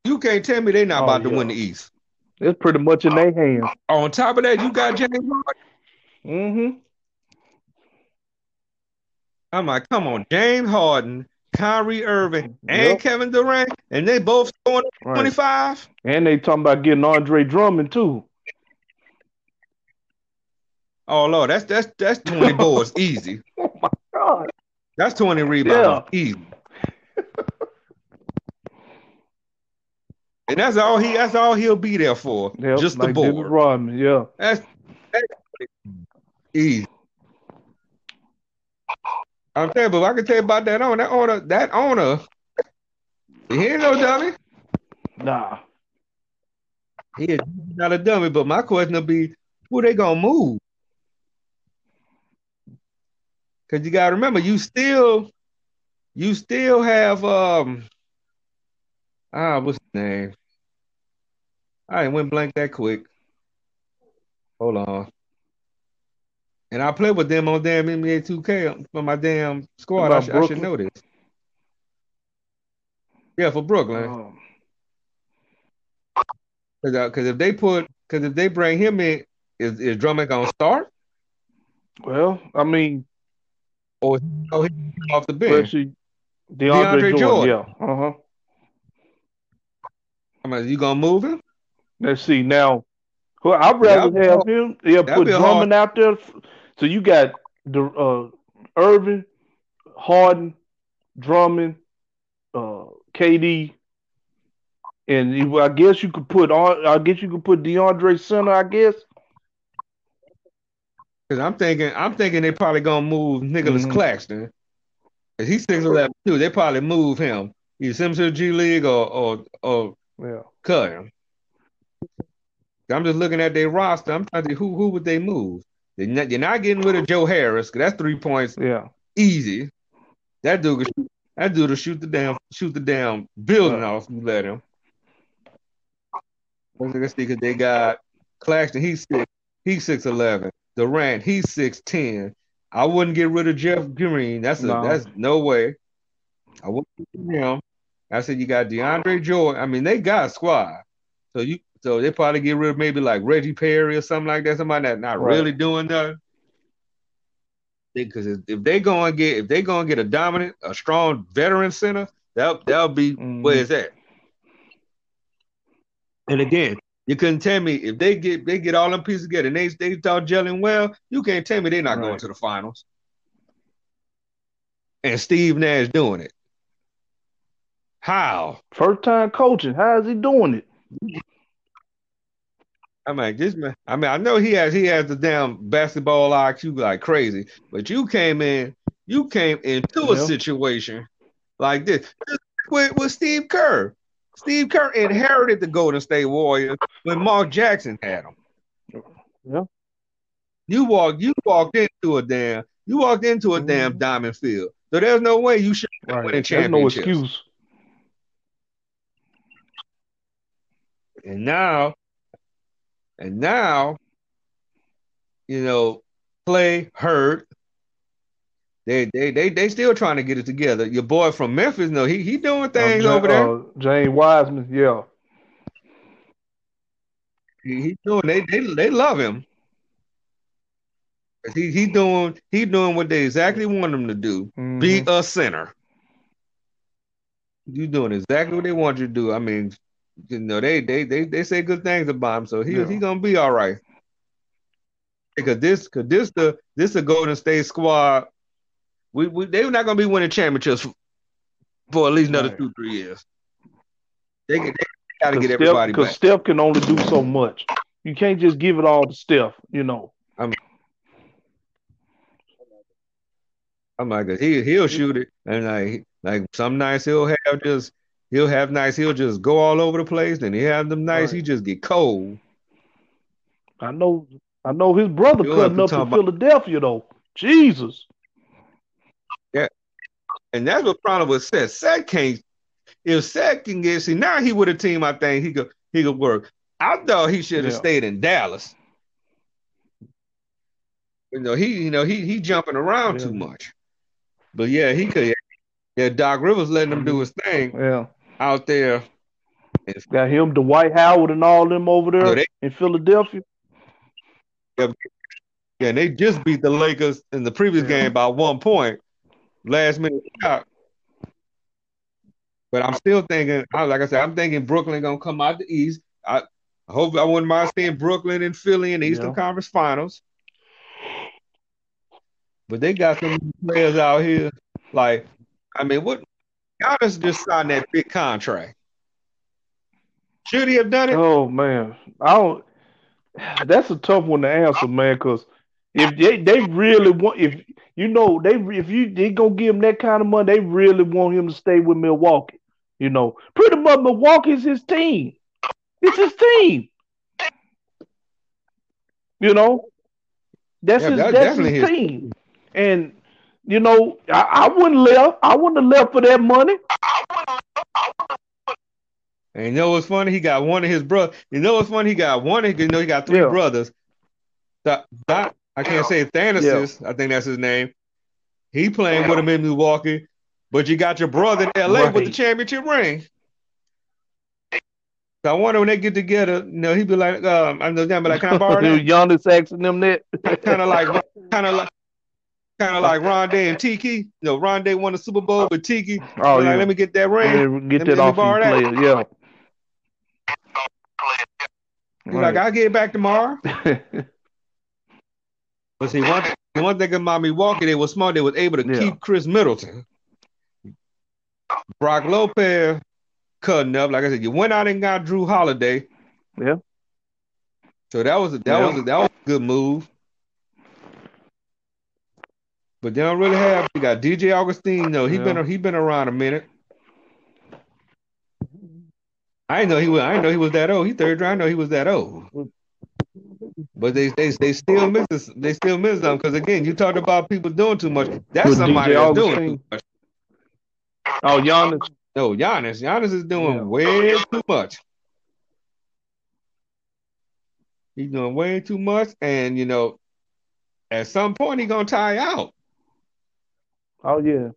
You can't tell me they're not oh, about yeah. to win the East. It's pretty much in their hands. On top of that, you got James Harden. Mm-hmm. I'm like, come on, James Harden, Kyrie Irving, and yep. Kevin Durant, and they both scoring right. 25. And they talking about getting Andre Drummond too. Oh Lord, that's that's that's 20 boards easy. Oh my god. That's 20 rebounds yeah. easy. And that's all he that's all he'll be there for. Yep, just the like board. Rodman, yeah. That's, that's easy. I'm telling you, but I can tell you about that owner. That owner, that owner, he ain't no dummy. Nah. He is not a dummy, but my question will be, who they gonna move? Cause you gotta remember, you still, you still have um ah, what's his name? I ain't went blank that quick. Hold on. And I played with them on damn NBA 2K for my damn squad. I, sh- I, should know this. Yeah, for Brooklyn. Because oh. uh, if they put, because if they bring him in, is, is Drummond gonna start? Well, I mean, or oh, off the bench. DeAndre, DeAndre Jordan, Jordan, yeah, uh huh. I mean, you gonna move him? Let's see now. Well, I'd rather yeah, have him. Yeah, put Drummond out there. So you got the uh, Irving, Harden, Drummond, uh, KD, and I guess you could put on. I guess you could put DeAndre center. I guess. Cause I'm thinking, I'm thinking they probably gonna move Nicholas mm-hmm. Claxton. He's six eleven too. They probably move him. Either send him to the G League or or or yeah. cut him. I'm just looking at their roster. I'm trying to who who would they move? They're not, you're not getting rid of Joe Harris that's three points. Yeah, easy. That dude, could, that dude will shoot the damn shoot the damn building off. You let him. Let's see, because they got Claxton. He's six. He's six eleven. Durant. He's six ten. I wouldn't get rid of Jeff Green. That's a no. that's no way. I wouldn't get him. I said you got DeAndre Jordan. I mean, they got a squad. So you so they probably get rid of maybe like Reggie Perry or something like that. Somebody that's not right. really doing nothing. Because if they go and get if they go and get a dominant, a strong veteran center, that that'll be mm-hmm. where it's at. And again, you couldn't tell me if they get they get all them pieces together and they they start gelling well, you can't tell me they're not right. going to the finals. And Steve Nash doing it. How? First time coaching. How is he doing it? I'm like, this man. I mean, I know he has he has the damn basketball IQ like crazy, but you came in, you came into yeah. a situation like this with, with Steve Kerr. Steve Kerr inherited the Golden State Warriors when Mark Jackson had them. Yeah. You walked you walked into a damn you walked into a mm-hmm. damn diamond field. So there's no way you should right. win championships. There's no excuse. And now and now, you know, Klay hurt. They they they they still trying to get it together. Your boy from Memphis, no, he he doing things uh, over there. Uh, James Wiseman, yeah. He, he doing they they they love him. He he doing he doing what they exactly want him to do. Mm-hmm. Be a center. You doing exactly what they want you to do. I mean, you know, they they they they say good things about him, so he yeah. he gonna be all right. Because this, cause this the this the Golden State squad. We, we they're not gonna be winning championships for, for at least another right. two three years. They, they gotta get everybody Because Steph can only do so much. You can't just give it all to Steph. You know. I mean, I'm like, he he'll shoot it, and like like some nights he'll have just He'll have nights. He'll just go all over the place. Then he have them nights. Right. He just get cold. I know. I know his brother You'll cutting up in about... Philadelphia though. Jesus. Yeah, and that's what problem with Seth. Seth can't. if Seth can get see now he with a team, I think he could he could work. I thought he should have Yeah. stayed in Dallas. You know, he you know he he jumping around Yeah. too much. But yeah, he could yeah, Doc Rivers letting him do mm-hmm. his thing Yeah. Out there. It's Got him, Dwight Howard, and all them over there they, in Philadelphia. yeah, and they just beat the Lakers in the previous Yeah. game by one point, last minute shot. But I'm still thinking, like I said, I'm thinking Brooklyn gonna come out the East. I, I hope I wouldn't mind seeing Brooklyn and Philly in the Eastern Yeah. Conference Finals. But they got some players out here. Like, I mean, what Giannis just signed that big contract. Should he have done it? Oh man, I don't. That's a tough one to answer, man. Because if they they really want, if you know they if you they gonna give him that kind of money, they really want him to stay with Milwaukee. You know, pretty much Milwaukee's his team. It's his team. You know, that's Yeah, his that's that's definitely his his- team. And you know, I, I wouldn't left. I wouldn't have left for that money. And you know what's funny? He got one of his brothers. You know what's funny? He got one. of- You know, he got three Yeah. brothers. That I can't say Thanasis. I think that's his name. He playing with him in Milwaukee, but you got your brother in LA with the championship ring. So I wonder when they get together, you know, he'd be like, um, I know them, but like, can I borrow that? Giannis asking them that. kind of like, kind of like, kind of like Rondé and Tiki. You know, Rondé won the Super Bowl with Tiki. Oh Like, yeah. let me get that ring. Yeah, get Let that me off that. players. Yeah. He's like, I'll get it back tomorrow. Right. But see, one, one thing about Milwaukee, they were smart. They was able to Yeah. keep Khris Middleton. Brook Lopez cutting up. Like I said, you went out and got Jrue Holiday. Yeah. So that was a, that Yeah. was that was a good move. But they don't really have. You got DJ Augustin. though. he Yeah. been he been around a minute. I didn't know he was. I didn't know he was that old. He third round. I know he was that old. But they they they still miss this, they still miss them because again, you talked about people doing too much. That's With somebody DJ that's doing too much. oh, Giannis. No, Giannis. Giannis is doing Yeah. way too much. He's doing way too much, and you know, at some point he's gonna tie out. Oh yeah.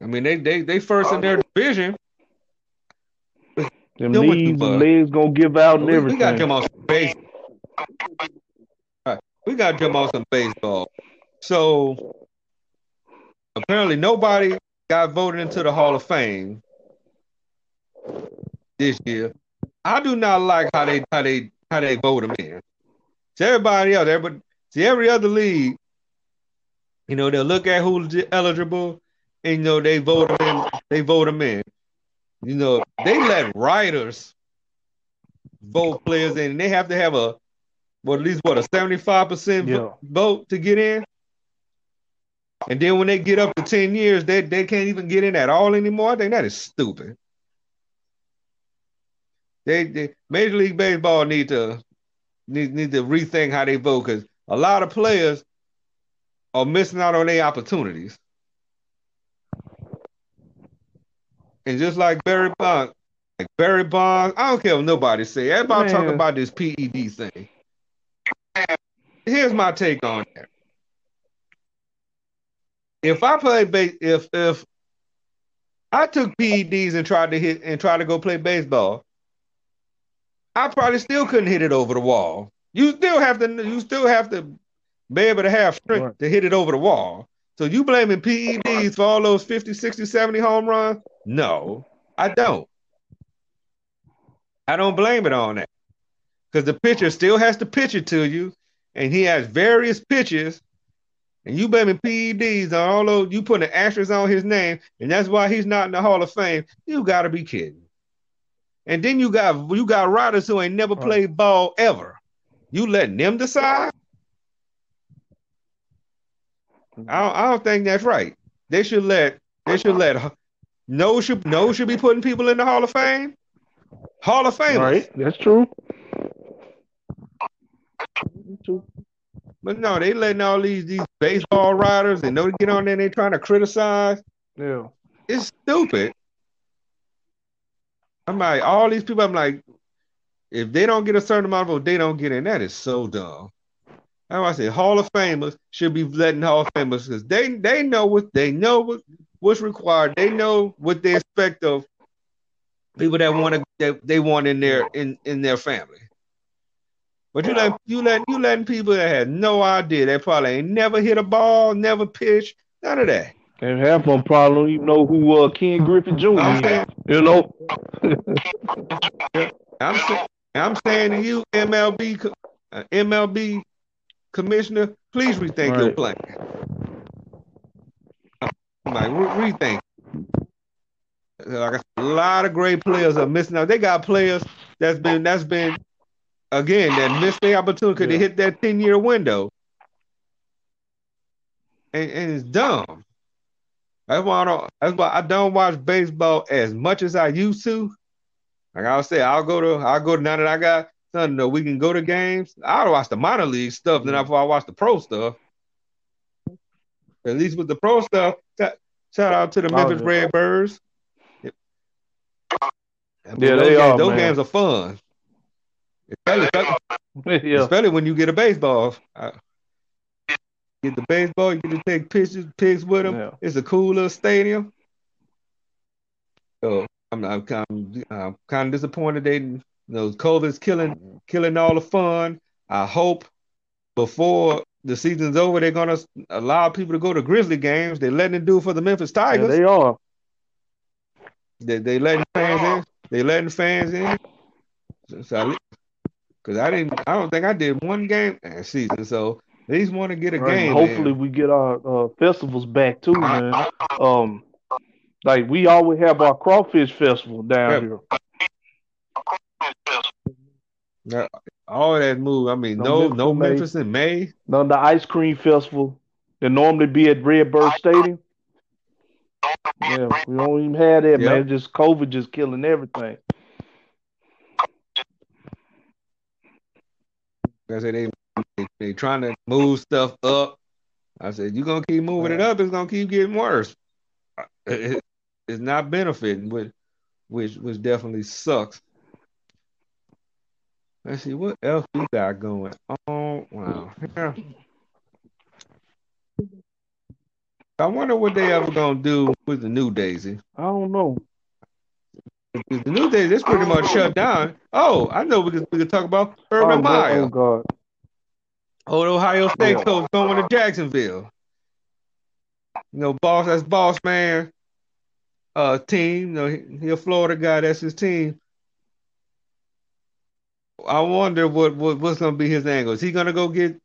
I mean, they they they first in their oh. division. Them Doing knees too and legs gonna give out and We, we got to jump on some base. Right. We got to jump on some baseball. So apparently, nobody got voted into the Hall of Fame this year. I do not like how they how they how they vote them in. To everybody else, everybody, see every other league, you know, they'll look at who's eligible, and you know they vote them in. They vote them in. You know, they let writers vote players in, and they have to have a, well, at least what a seventy-five percent Yeah. vote to get in. And then when they get up to ten years, they they can't even get in at all anymore. I think that is stupid. They, they Major League Baseball need to need, need to rethink how they vote because a lot of players are missing out on their opportunities. And just like Barry Bonds, like Barry Bonds, I don't care what nobody say. Everybody talk Man. about this PED thing. Here's my take on that. If I play base, if if I took PEDs and tried to hit and tried to go play baseball, I probably still couldn't hit it over the wall. You still have to you still have to be able to have strength Right. to hit it over the wall. So you blaming PEDs for all those 50, 60, 70 home runs? No, I don't. I don't blame it on that. Because the pitcher still has to pitch it to you, and he has various pitches, and you blaming PEDs on all those, you putting an asterisk on his name, and that's why he's not in the Hall of Fame. You gotta be kidding. And then you got you got riders who ain't never played ball ever. You letting them decide? I don't, I don't think that's right. They should let they should let no should no should be putting people in the Hall of Fame. Hall of Fame. Right. That's true. True. But no, they letting all these these baseball writers and know to get on there they trying to criticize. Yeah. It's stupid. I'm like, all these people, I'm like, if they don't get a certain amount of votes, they don't get in. That is so dumb. Why I say Hall of Famers should be letting Hall of Famers because they they know what they know what, what's required. They know what they expect of people that want to that they want in their in in their family. But you let you let you letting people that had no idea they probably ain't never hit a ball, never pitched, none of that. And half them probably don't even know who uh, Ken Griffey Jr. You know. I'm saying, I'm saying to you, MLB uh, MLB commissioner, please rethink right. your plan. I'm like re- rethink. Like a lot of great players are missing out. They got players that's been that's been again that missed the opportunity yeah. to hit that 10 year window. And, and it's dumb. That's why I don't that's why I don't watch baseball as much as I used to. Like I'll say, I'll go to I'll go to now that I got something that we can go to games. I'll watch the minor league stuff then before mm-hmm. I watch the pro stuff. At least with the pro stuff, shout out to the Memphis oh. Redbirds. Yeah, they those, are, those games are fun. Especially, yeah. especially when you get a baseball. I, get the baseball, you get to take pictures, pics with them. Yeah. It's a cool little stadium. So I'm, I'm, I'm, I'm kind of disappointed they, you know, COVID's killing, killing all the fun. I hope before the season's over, they're gonna allow people to go to Grizzly games. They're letting it do for the Memphis Tigers. Yeah, they are. They they letting fans in. They letting fans in. So because I didn't. I don't think I did one game that season. So at least want to get a right. game. Hopefully, we get our uh, festivals back too, man. Um, like we always have our crawfish festival down yeah. here. Yeah, all that move. I mean, no, no, no Memphis in May. None the ice cream festival that normally be at Redbird Stadium. Yeah, we don't even have that, yep. man. Just COVID just killing everything. I said they, they they trying to move stuff up. I said you're gonna keep moving it up. It's gonna keep getting worse. It, it's not benefiting, which which which definitely sucks. Let's see what else we got going. Oh wow. Yeah. I wonder what they ever gonna do with the new Daisy. I don't know. The new Daisy is pretty much shut down. Oh, I know we can we could talk about Urban oh, Meyer. Oh God. Old Ohio State yeah. coach going to Jacksonville. You know, boss that's boss man uh team. You know, he, he a Florida guy, that's his team. I wonder what, what what's gonna be his angle. Is he gonna go get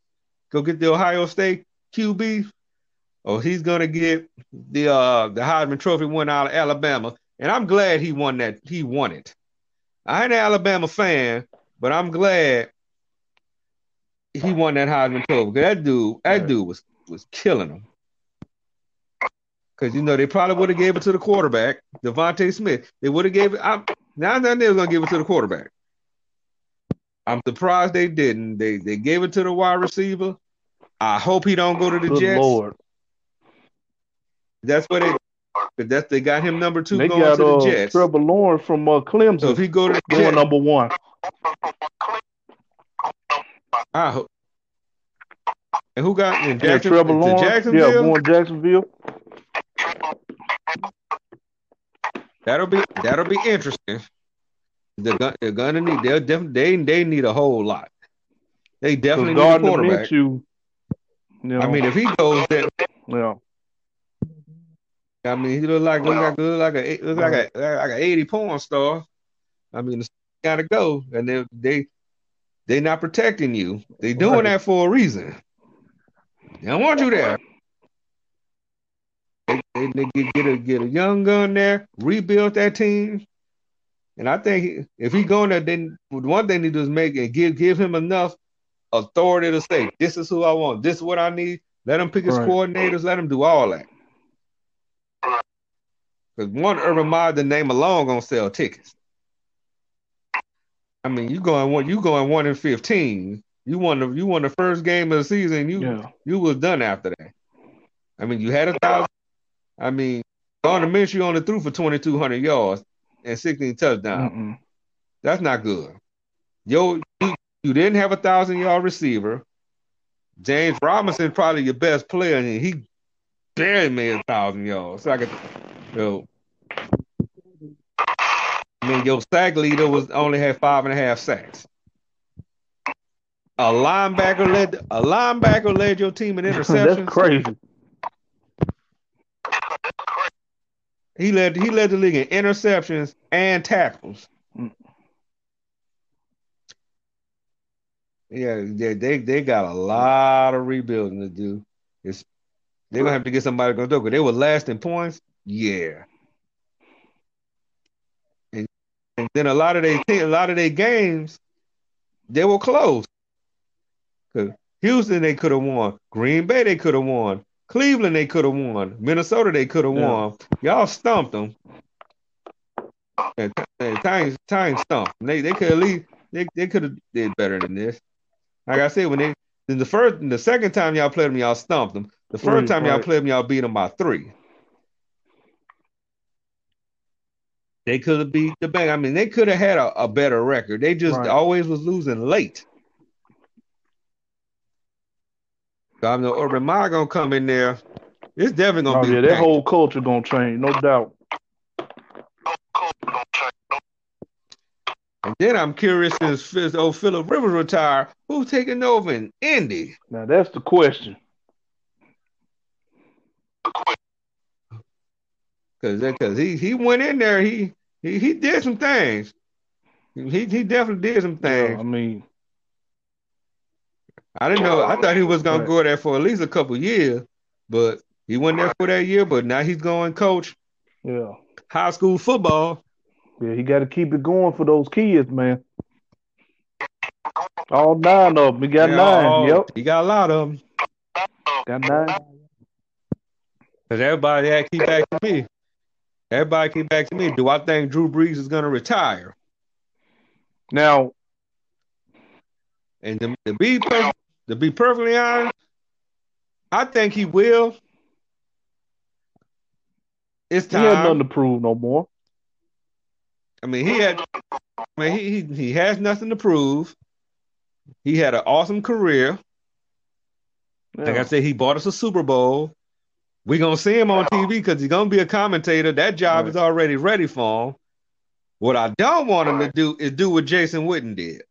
go get the Ohio State QB? Or he's gonna get the uh the Heisman Trophy win out of Alabama. And I'm glad he won that. He won it. I ain't an Alabama fan, but I'm glad he won that Heisman Trophy. That dude, that dude was was killing him. Cause you know they probably would have gave it to the quarterback, DeVonta Smith. They would have gave it. I'm, now they was gonna give it to the quarterback. I'm surprised they didn't. They they gave it to the wide receiver. I hope he don't go to the Good Jets. Lord. That's what they. That's they got him number two they going got, to the uh, Jets. Trevor Lawrence from uh, Clemson. So if he go to the going Jets, number one. I hope. And who got in yeah, Trevor Lawrence? Jacksonville? Yeah, going Jacksonville. That'll be that'll be interesting. They're, they're gonna need they're def- they they need a whole lot. They definitely need a quarterback. You, you know, I mean, if he goes there, yeah. I mean, he look like look like look like a look like a like a eighty porn star. I mean, it's gotta go, and they they they not protecting you. They doing right. that for a reason. They don't want you there. They, they, they get, get a get a young gun there, rebuild that team, and I think if he going there, then one thing he do is make and give give him enough authority to say, "This is who I want. This is what I need." Let him pick his right. coordinators. Let him do all that. Because one Urban Meyer, the name alone, gonna sell tickets. I mean, you going one, you going one in fifteen. You won the you won the first game of the season. You yeah. you was done after that. I mean, you had a thousand. I mean, on the Minshew only threw for twenty two hundred yards. And 16 touchdowns. Mm-mm. That's not good. Yo, you, you didn't have a thousand yard receiver. James Robinson probably your best player, and he barely made a thousand yards. So I could, yo, I mean, your sack leader was only had five and a half sacks. A linebacker led a linebacker led your team in interceptions. That's crazy. He led he led the league in interceptions and tackles. Mm. Yeah, they, they they got a lot of rebuilding to do. It's they're gonna have to get somebody gonna do it. They were last in points. Yeah. And, and then a lot of they a lot of their games, they were close. Houston they could have won. Green Bay they could have won. Cleveland they could have won. Minnesota they could have Yeah. won. Y'all stumped them. And, and Titans, Titans stumped. them. They they could at least they, they could have did better than this. Like I said, when they then the first the second time y'all played them, y'all stumped them. The first Right, time y'all right. played them, y'all beat them by three. They could have beat the bank. I mean, they could have had a, a better record. They just Right. always was losing late. So I know Urban Meyer gonna come in there. It's definitely gonna be. Oh be yeah, that whole culture gonna change, no doubt. And then I'm curious since Fitz- old Philip Rivers retired, who's taking over in Indy? Now that's the question. Cause because he he went in there, he he, he did some things. He he definitely did some Yeah, things. I mean, I didn't know. I thought he was gonna go there for at least a couple years, but he went there for that year. But now he's going coach yeah, high school football. yeah, he got to keep it going for those kids, man. All nine of them. He got Yeah, nine. all- Yep, he got a lot of them. got nine. Cause everybody had keep back to me. Everybody keep back to me. Do I think Drew Brees is gonna retire? Now, And to, to be per- to be perfectly honest, I think he will. It's he had nothing to prove no more. I mean, he had. I mean, he, he he has nothing to prove. He had an awesome career. Like I Yeah. said, he bought us a Super Bowl. We're gonna see him on TV because he's gonna be a commentator. That job Right. is already ready for him. What I don't want him to do is do what Jason Witten did.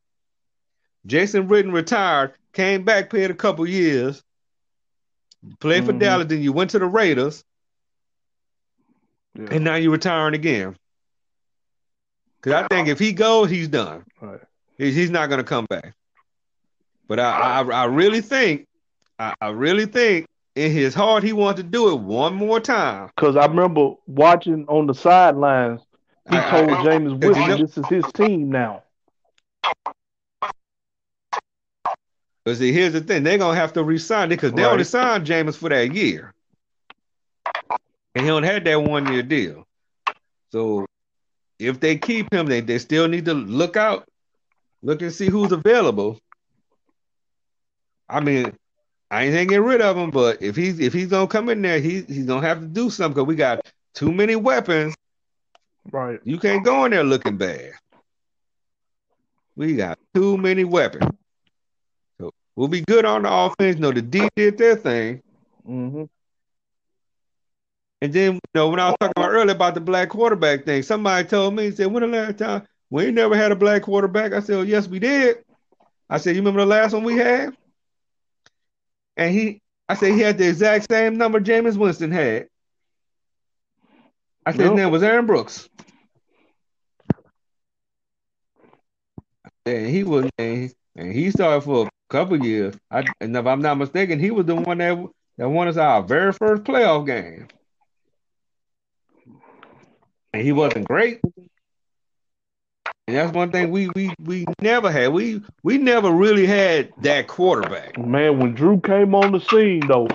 Jason Witten retired, came back, played a couple years, played for Mhm. Dallas, then you went to the Raiders, Yeah. and now you're retiring again. Because I think if he goes, he's done. Right. He's not gonna come back. But I, I, I really think, I, I really think in his heart he wants to do it one more time. Because I remember watching on the sidelines, he I- told Jameis Cause you Whitney know- this is his team now. But see, here's the thing: they're gonna have to resign it because they Right. only signed Jameis for that year, and he only had that one year deal. So if they keep him, they, they still need to look out, look and see who's available. I mean, I ain't saying get rid of him, but if he's if he's gonna come in there, he he's gonna have to do something because we got too many weapons. Right. You can't go in there looking bad. We got too many weapons. We'll be good on the offense. No, the D did their thing. hmm And then, you know, when I was talking about earlier about the black quarterback thing, somebody told me, he said, when the last time we ain't never had a black quarterback? I said, oh, yes, we did. I said, you remember the last one we had? And he, I said, he had the exact same number Jameis Winston had. I said, his name was Aaron Brooks. And he was, and and he started for a couple years. I, and if I'm not mistaken, he was the one that that won us our very first playoff game. And he wasn't great. And that's one thing we we we never had. We we never really had that quarterback. Man, when Drew came on the scene, though,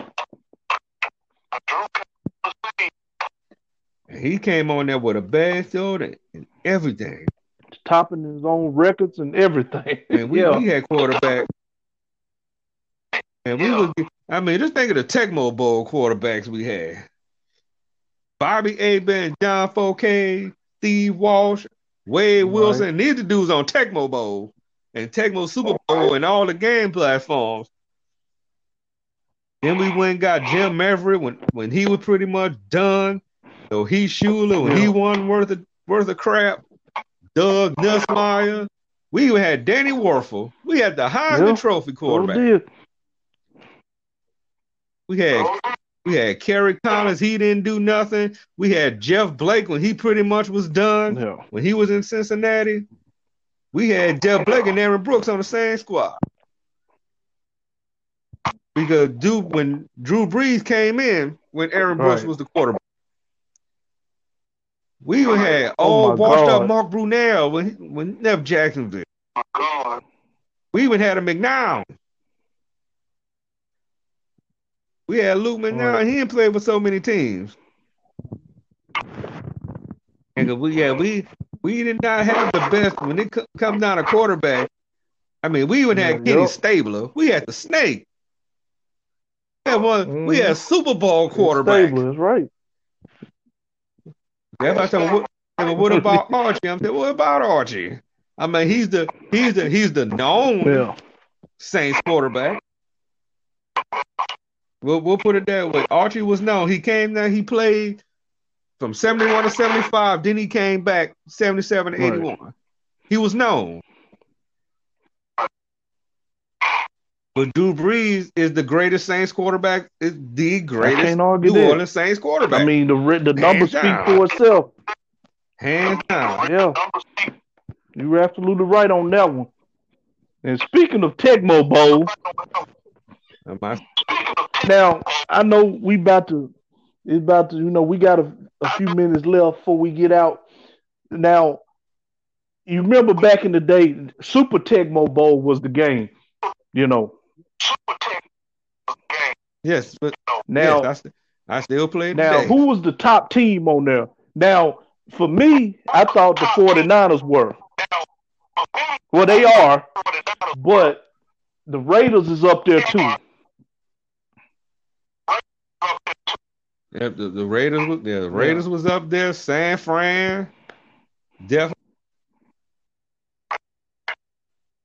he came on there with a bad shoulder and everything. topping his own records and everything. And we, yeah. we had quarterback. And we was I mean, just think of the Tecmo Bowl quarterbacks we had. Bobby Hebert, John Foke, Steve Walsh, Wade Right. Wilson. These the dudes on Tecmo Bowl and Tecmo Super Bowl and all the game platforms. Then we went and got Jim Maverick when, when he was pretty much done. So he Shula when he won worth of worth of crap. Doug Nussmeier. We even had Danny Wuerffel. We had the Heisman Yeah. Trophy quarterback. Did. We had we had Kerry Collins. He didn't do nothing. We had Jeff Blake when he pretty much was done. Yeah. When he was in Cincinnati, we had Jeff Blake and Aaron Brooks on the same squad. Because Duke, when Drew Brees came in, when Aaron Brooks Right. was the quarterback, we even had Oh all my washed up Mark Brunell when he, when he left Jacksonville. We even had a McCown. We had Luke McCown, Right. and he didn't play for so many teams. And we yeah, we we did not have the best when it co- come down to quarterback. I mean, we even had Kenny. Stabler. We had the Snake. We had one. We Mhm. had Super Bowl quarterback. Stabler is right. Everybody said, well, what, what about Archie? I'm saying, what about Archie? I mean, he's the he's the he's the known Yeah. Saints quarterback. We'll we'll put it that way. Archie was known. He came there, he played from 71 to 75, then he came back 77 to Right. 81. He was known. But Drew Brees is the greatest Saints quarterback, is the greatest New that. Orleans Saints quarterback. I mean, the the numbers speak for itself. hands down. Yeah. You're absolutely right on that one. And speaking of Tecmo Bowl, Am I- now I know we about to it's about to you know we got a, a few minutes left before we get out. Now you remember back in the day, Super Tecmo Bowl was the game. You know. Yes, but Now yes, I, st- I still play Now, today. who was the top team on there? Now, for me, I thought the 49ers were. Well, they are, but the Raiders is up there too. Yeah, the, the Raiders was yeah, the Raiders was up there. San Fran, definitely.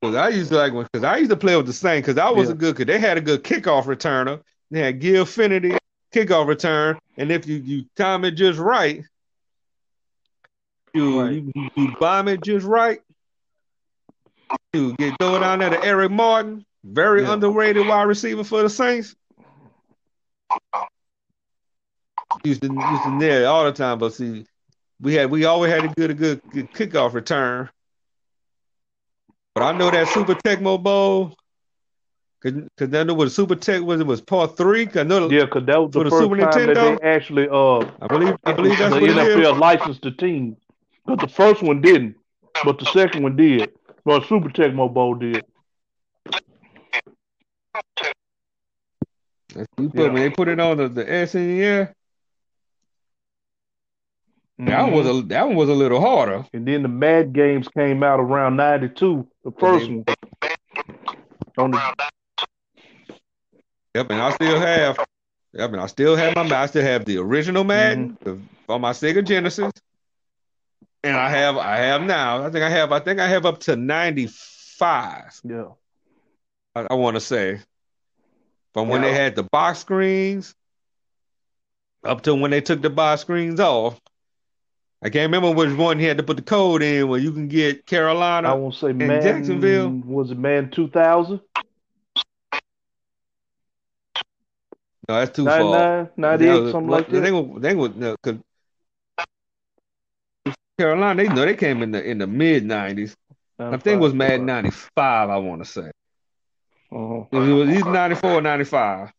Because I used to like because I used to play with the Saints because I was Yeah. a good because they had a good kickoff returner. They had Gil Fenerty kickoff return, and if you you time it just right, you Right. you, you, bomb it just right. You get throw it down there to Eric Martin, very Yeah. underrated wide receiver for the Saints. Used to used to nail it all the time, but see, we had we always had a good a good, good kickoff return. But I know that Super Tecmo Bowl, because cause I know what Super Tech was. It was part three. 'cause I know. Yeah, because that was the the first Super time that they actually uh I believe I believe that's the what is. NFL licensed the team. But the first one didn't, but the second one did. Well, Super Tecmo Bowl did. You put, When they put it on the, the S in the air, that mm-hmm. was a that one was a little harder. And then the Mad Games came out around '92, the first one. On the, Yep, and I still have. Yep, and I still have my. I still have the original Madden mm-hmm. the, on my Sega Genesis, and I have I have now. I think I have. I think I have up to ninety five. yeah, I, I want to say from when they had the box screens up to when they took the box screens off. I can't remember which one he had to put the code in where you can get Carolina. I won't say Madden. Jacksonville? Was it Madden 2000? No, that's too far. 99, 98, something like They that. were, they were, no, 'cause Carolina, they know they came in the in the mid nineties. I think it was Madden ninety five. I want to say Uh-huh. it was either 94 or ninety five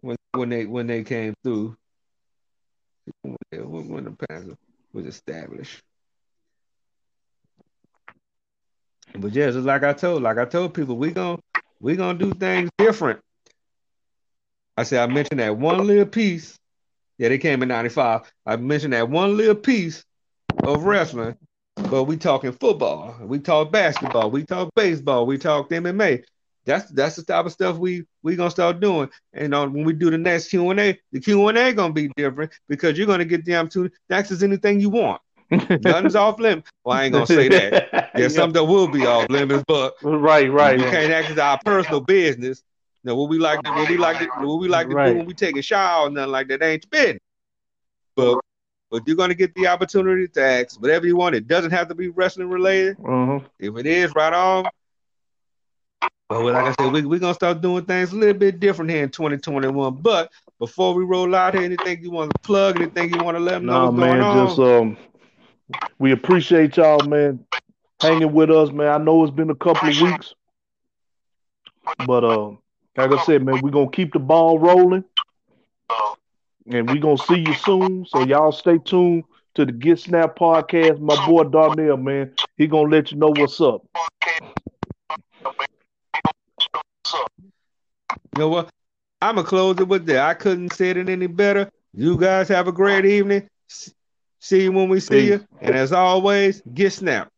when when they when they came through. When, when the Panthers was established. But yeah, just like I told, like I told people, we gonna we gonna do things different. I said I mentioned that one little piece. Yeah, they came in '95. I mentioned that one little piece of wrestling, but we talking football, we talk basketball, we talk baseball, we talk MMA. That's that's the type of stuff we we gonna start doing. And uh, when we do the next Q and A, the Q and A gonna be different because you're gonna get the opportunity to access anything you want. Nothing's off limits. Well, I ain't gonna say that. There's yeah. some that will be off limits, but right, right. You can't access our personal business. You know, what we like, to, what we like, to, what we like to right. do when we take a shower, or nothing like that ain't business. But but you're gonna get the opportunity to ask whatever you want. It doesn't have to be wrestling related. Uh-huh. If it is, right on. But like I said, we, we're gonna start doing things a little bit different here in 2021. But before we roll out here, anything you want to plug, anything you want to let them know nah, man, on? Just um, we appreciate y'all, man, hanging with us, man. I know it's been a couple of weeks, but uh, like I said, man, we're gonna keep the ball rolling, and we're gonna see you soon. So y'all stay tuned to the Get Snap podcast. My boy Darnell, man, he gonna let you know what's up. You know what? I'm gonna close it with that. I couldn't say it any better. You guys have a great evening. See you when we see you. And as always, get snap.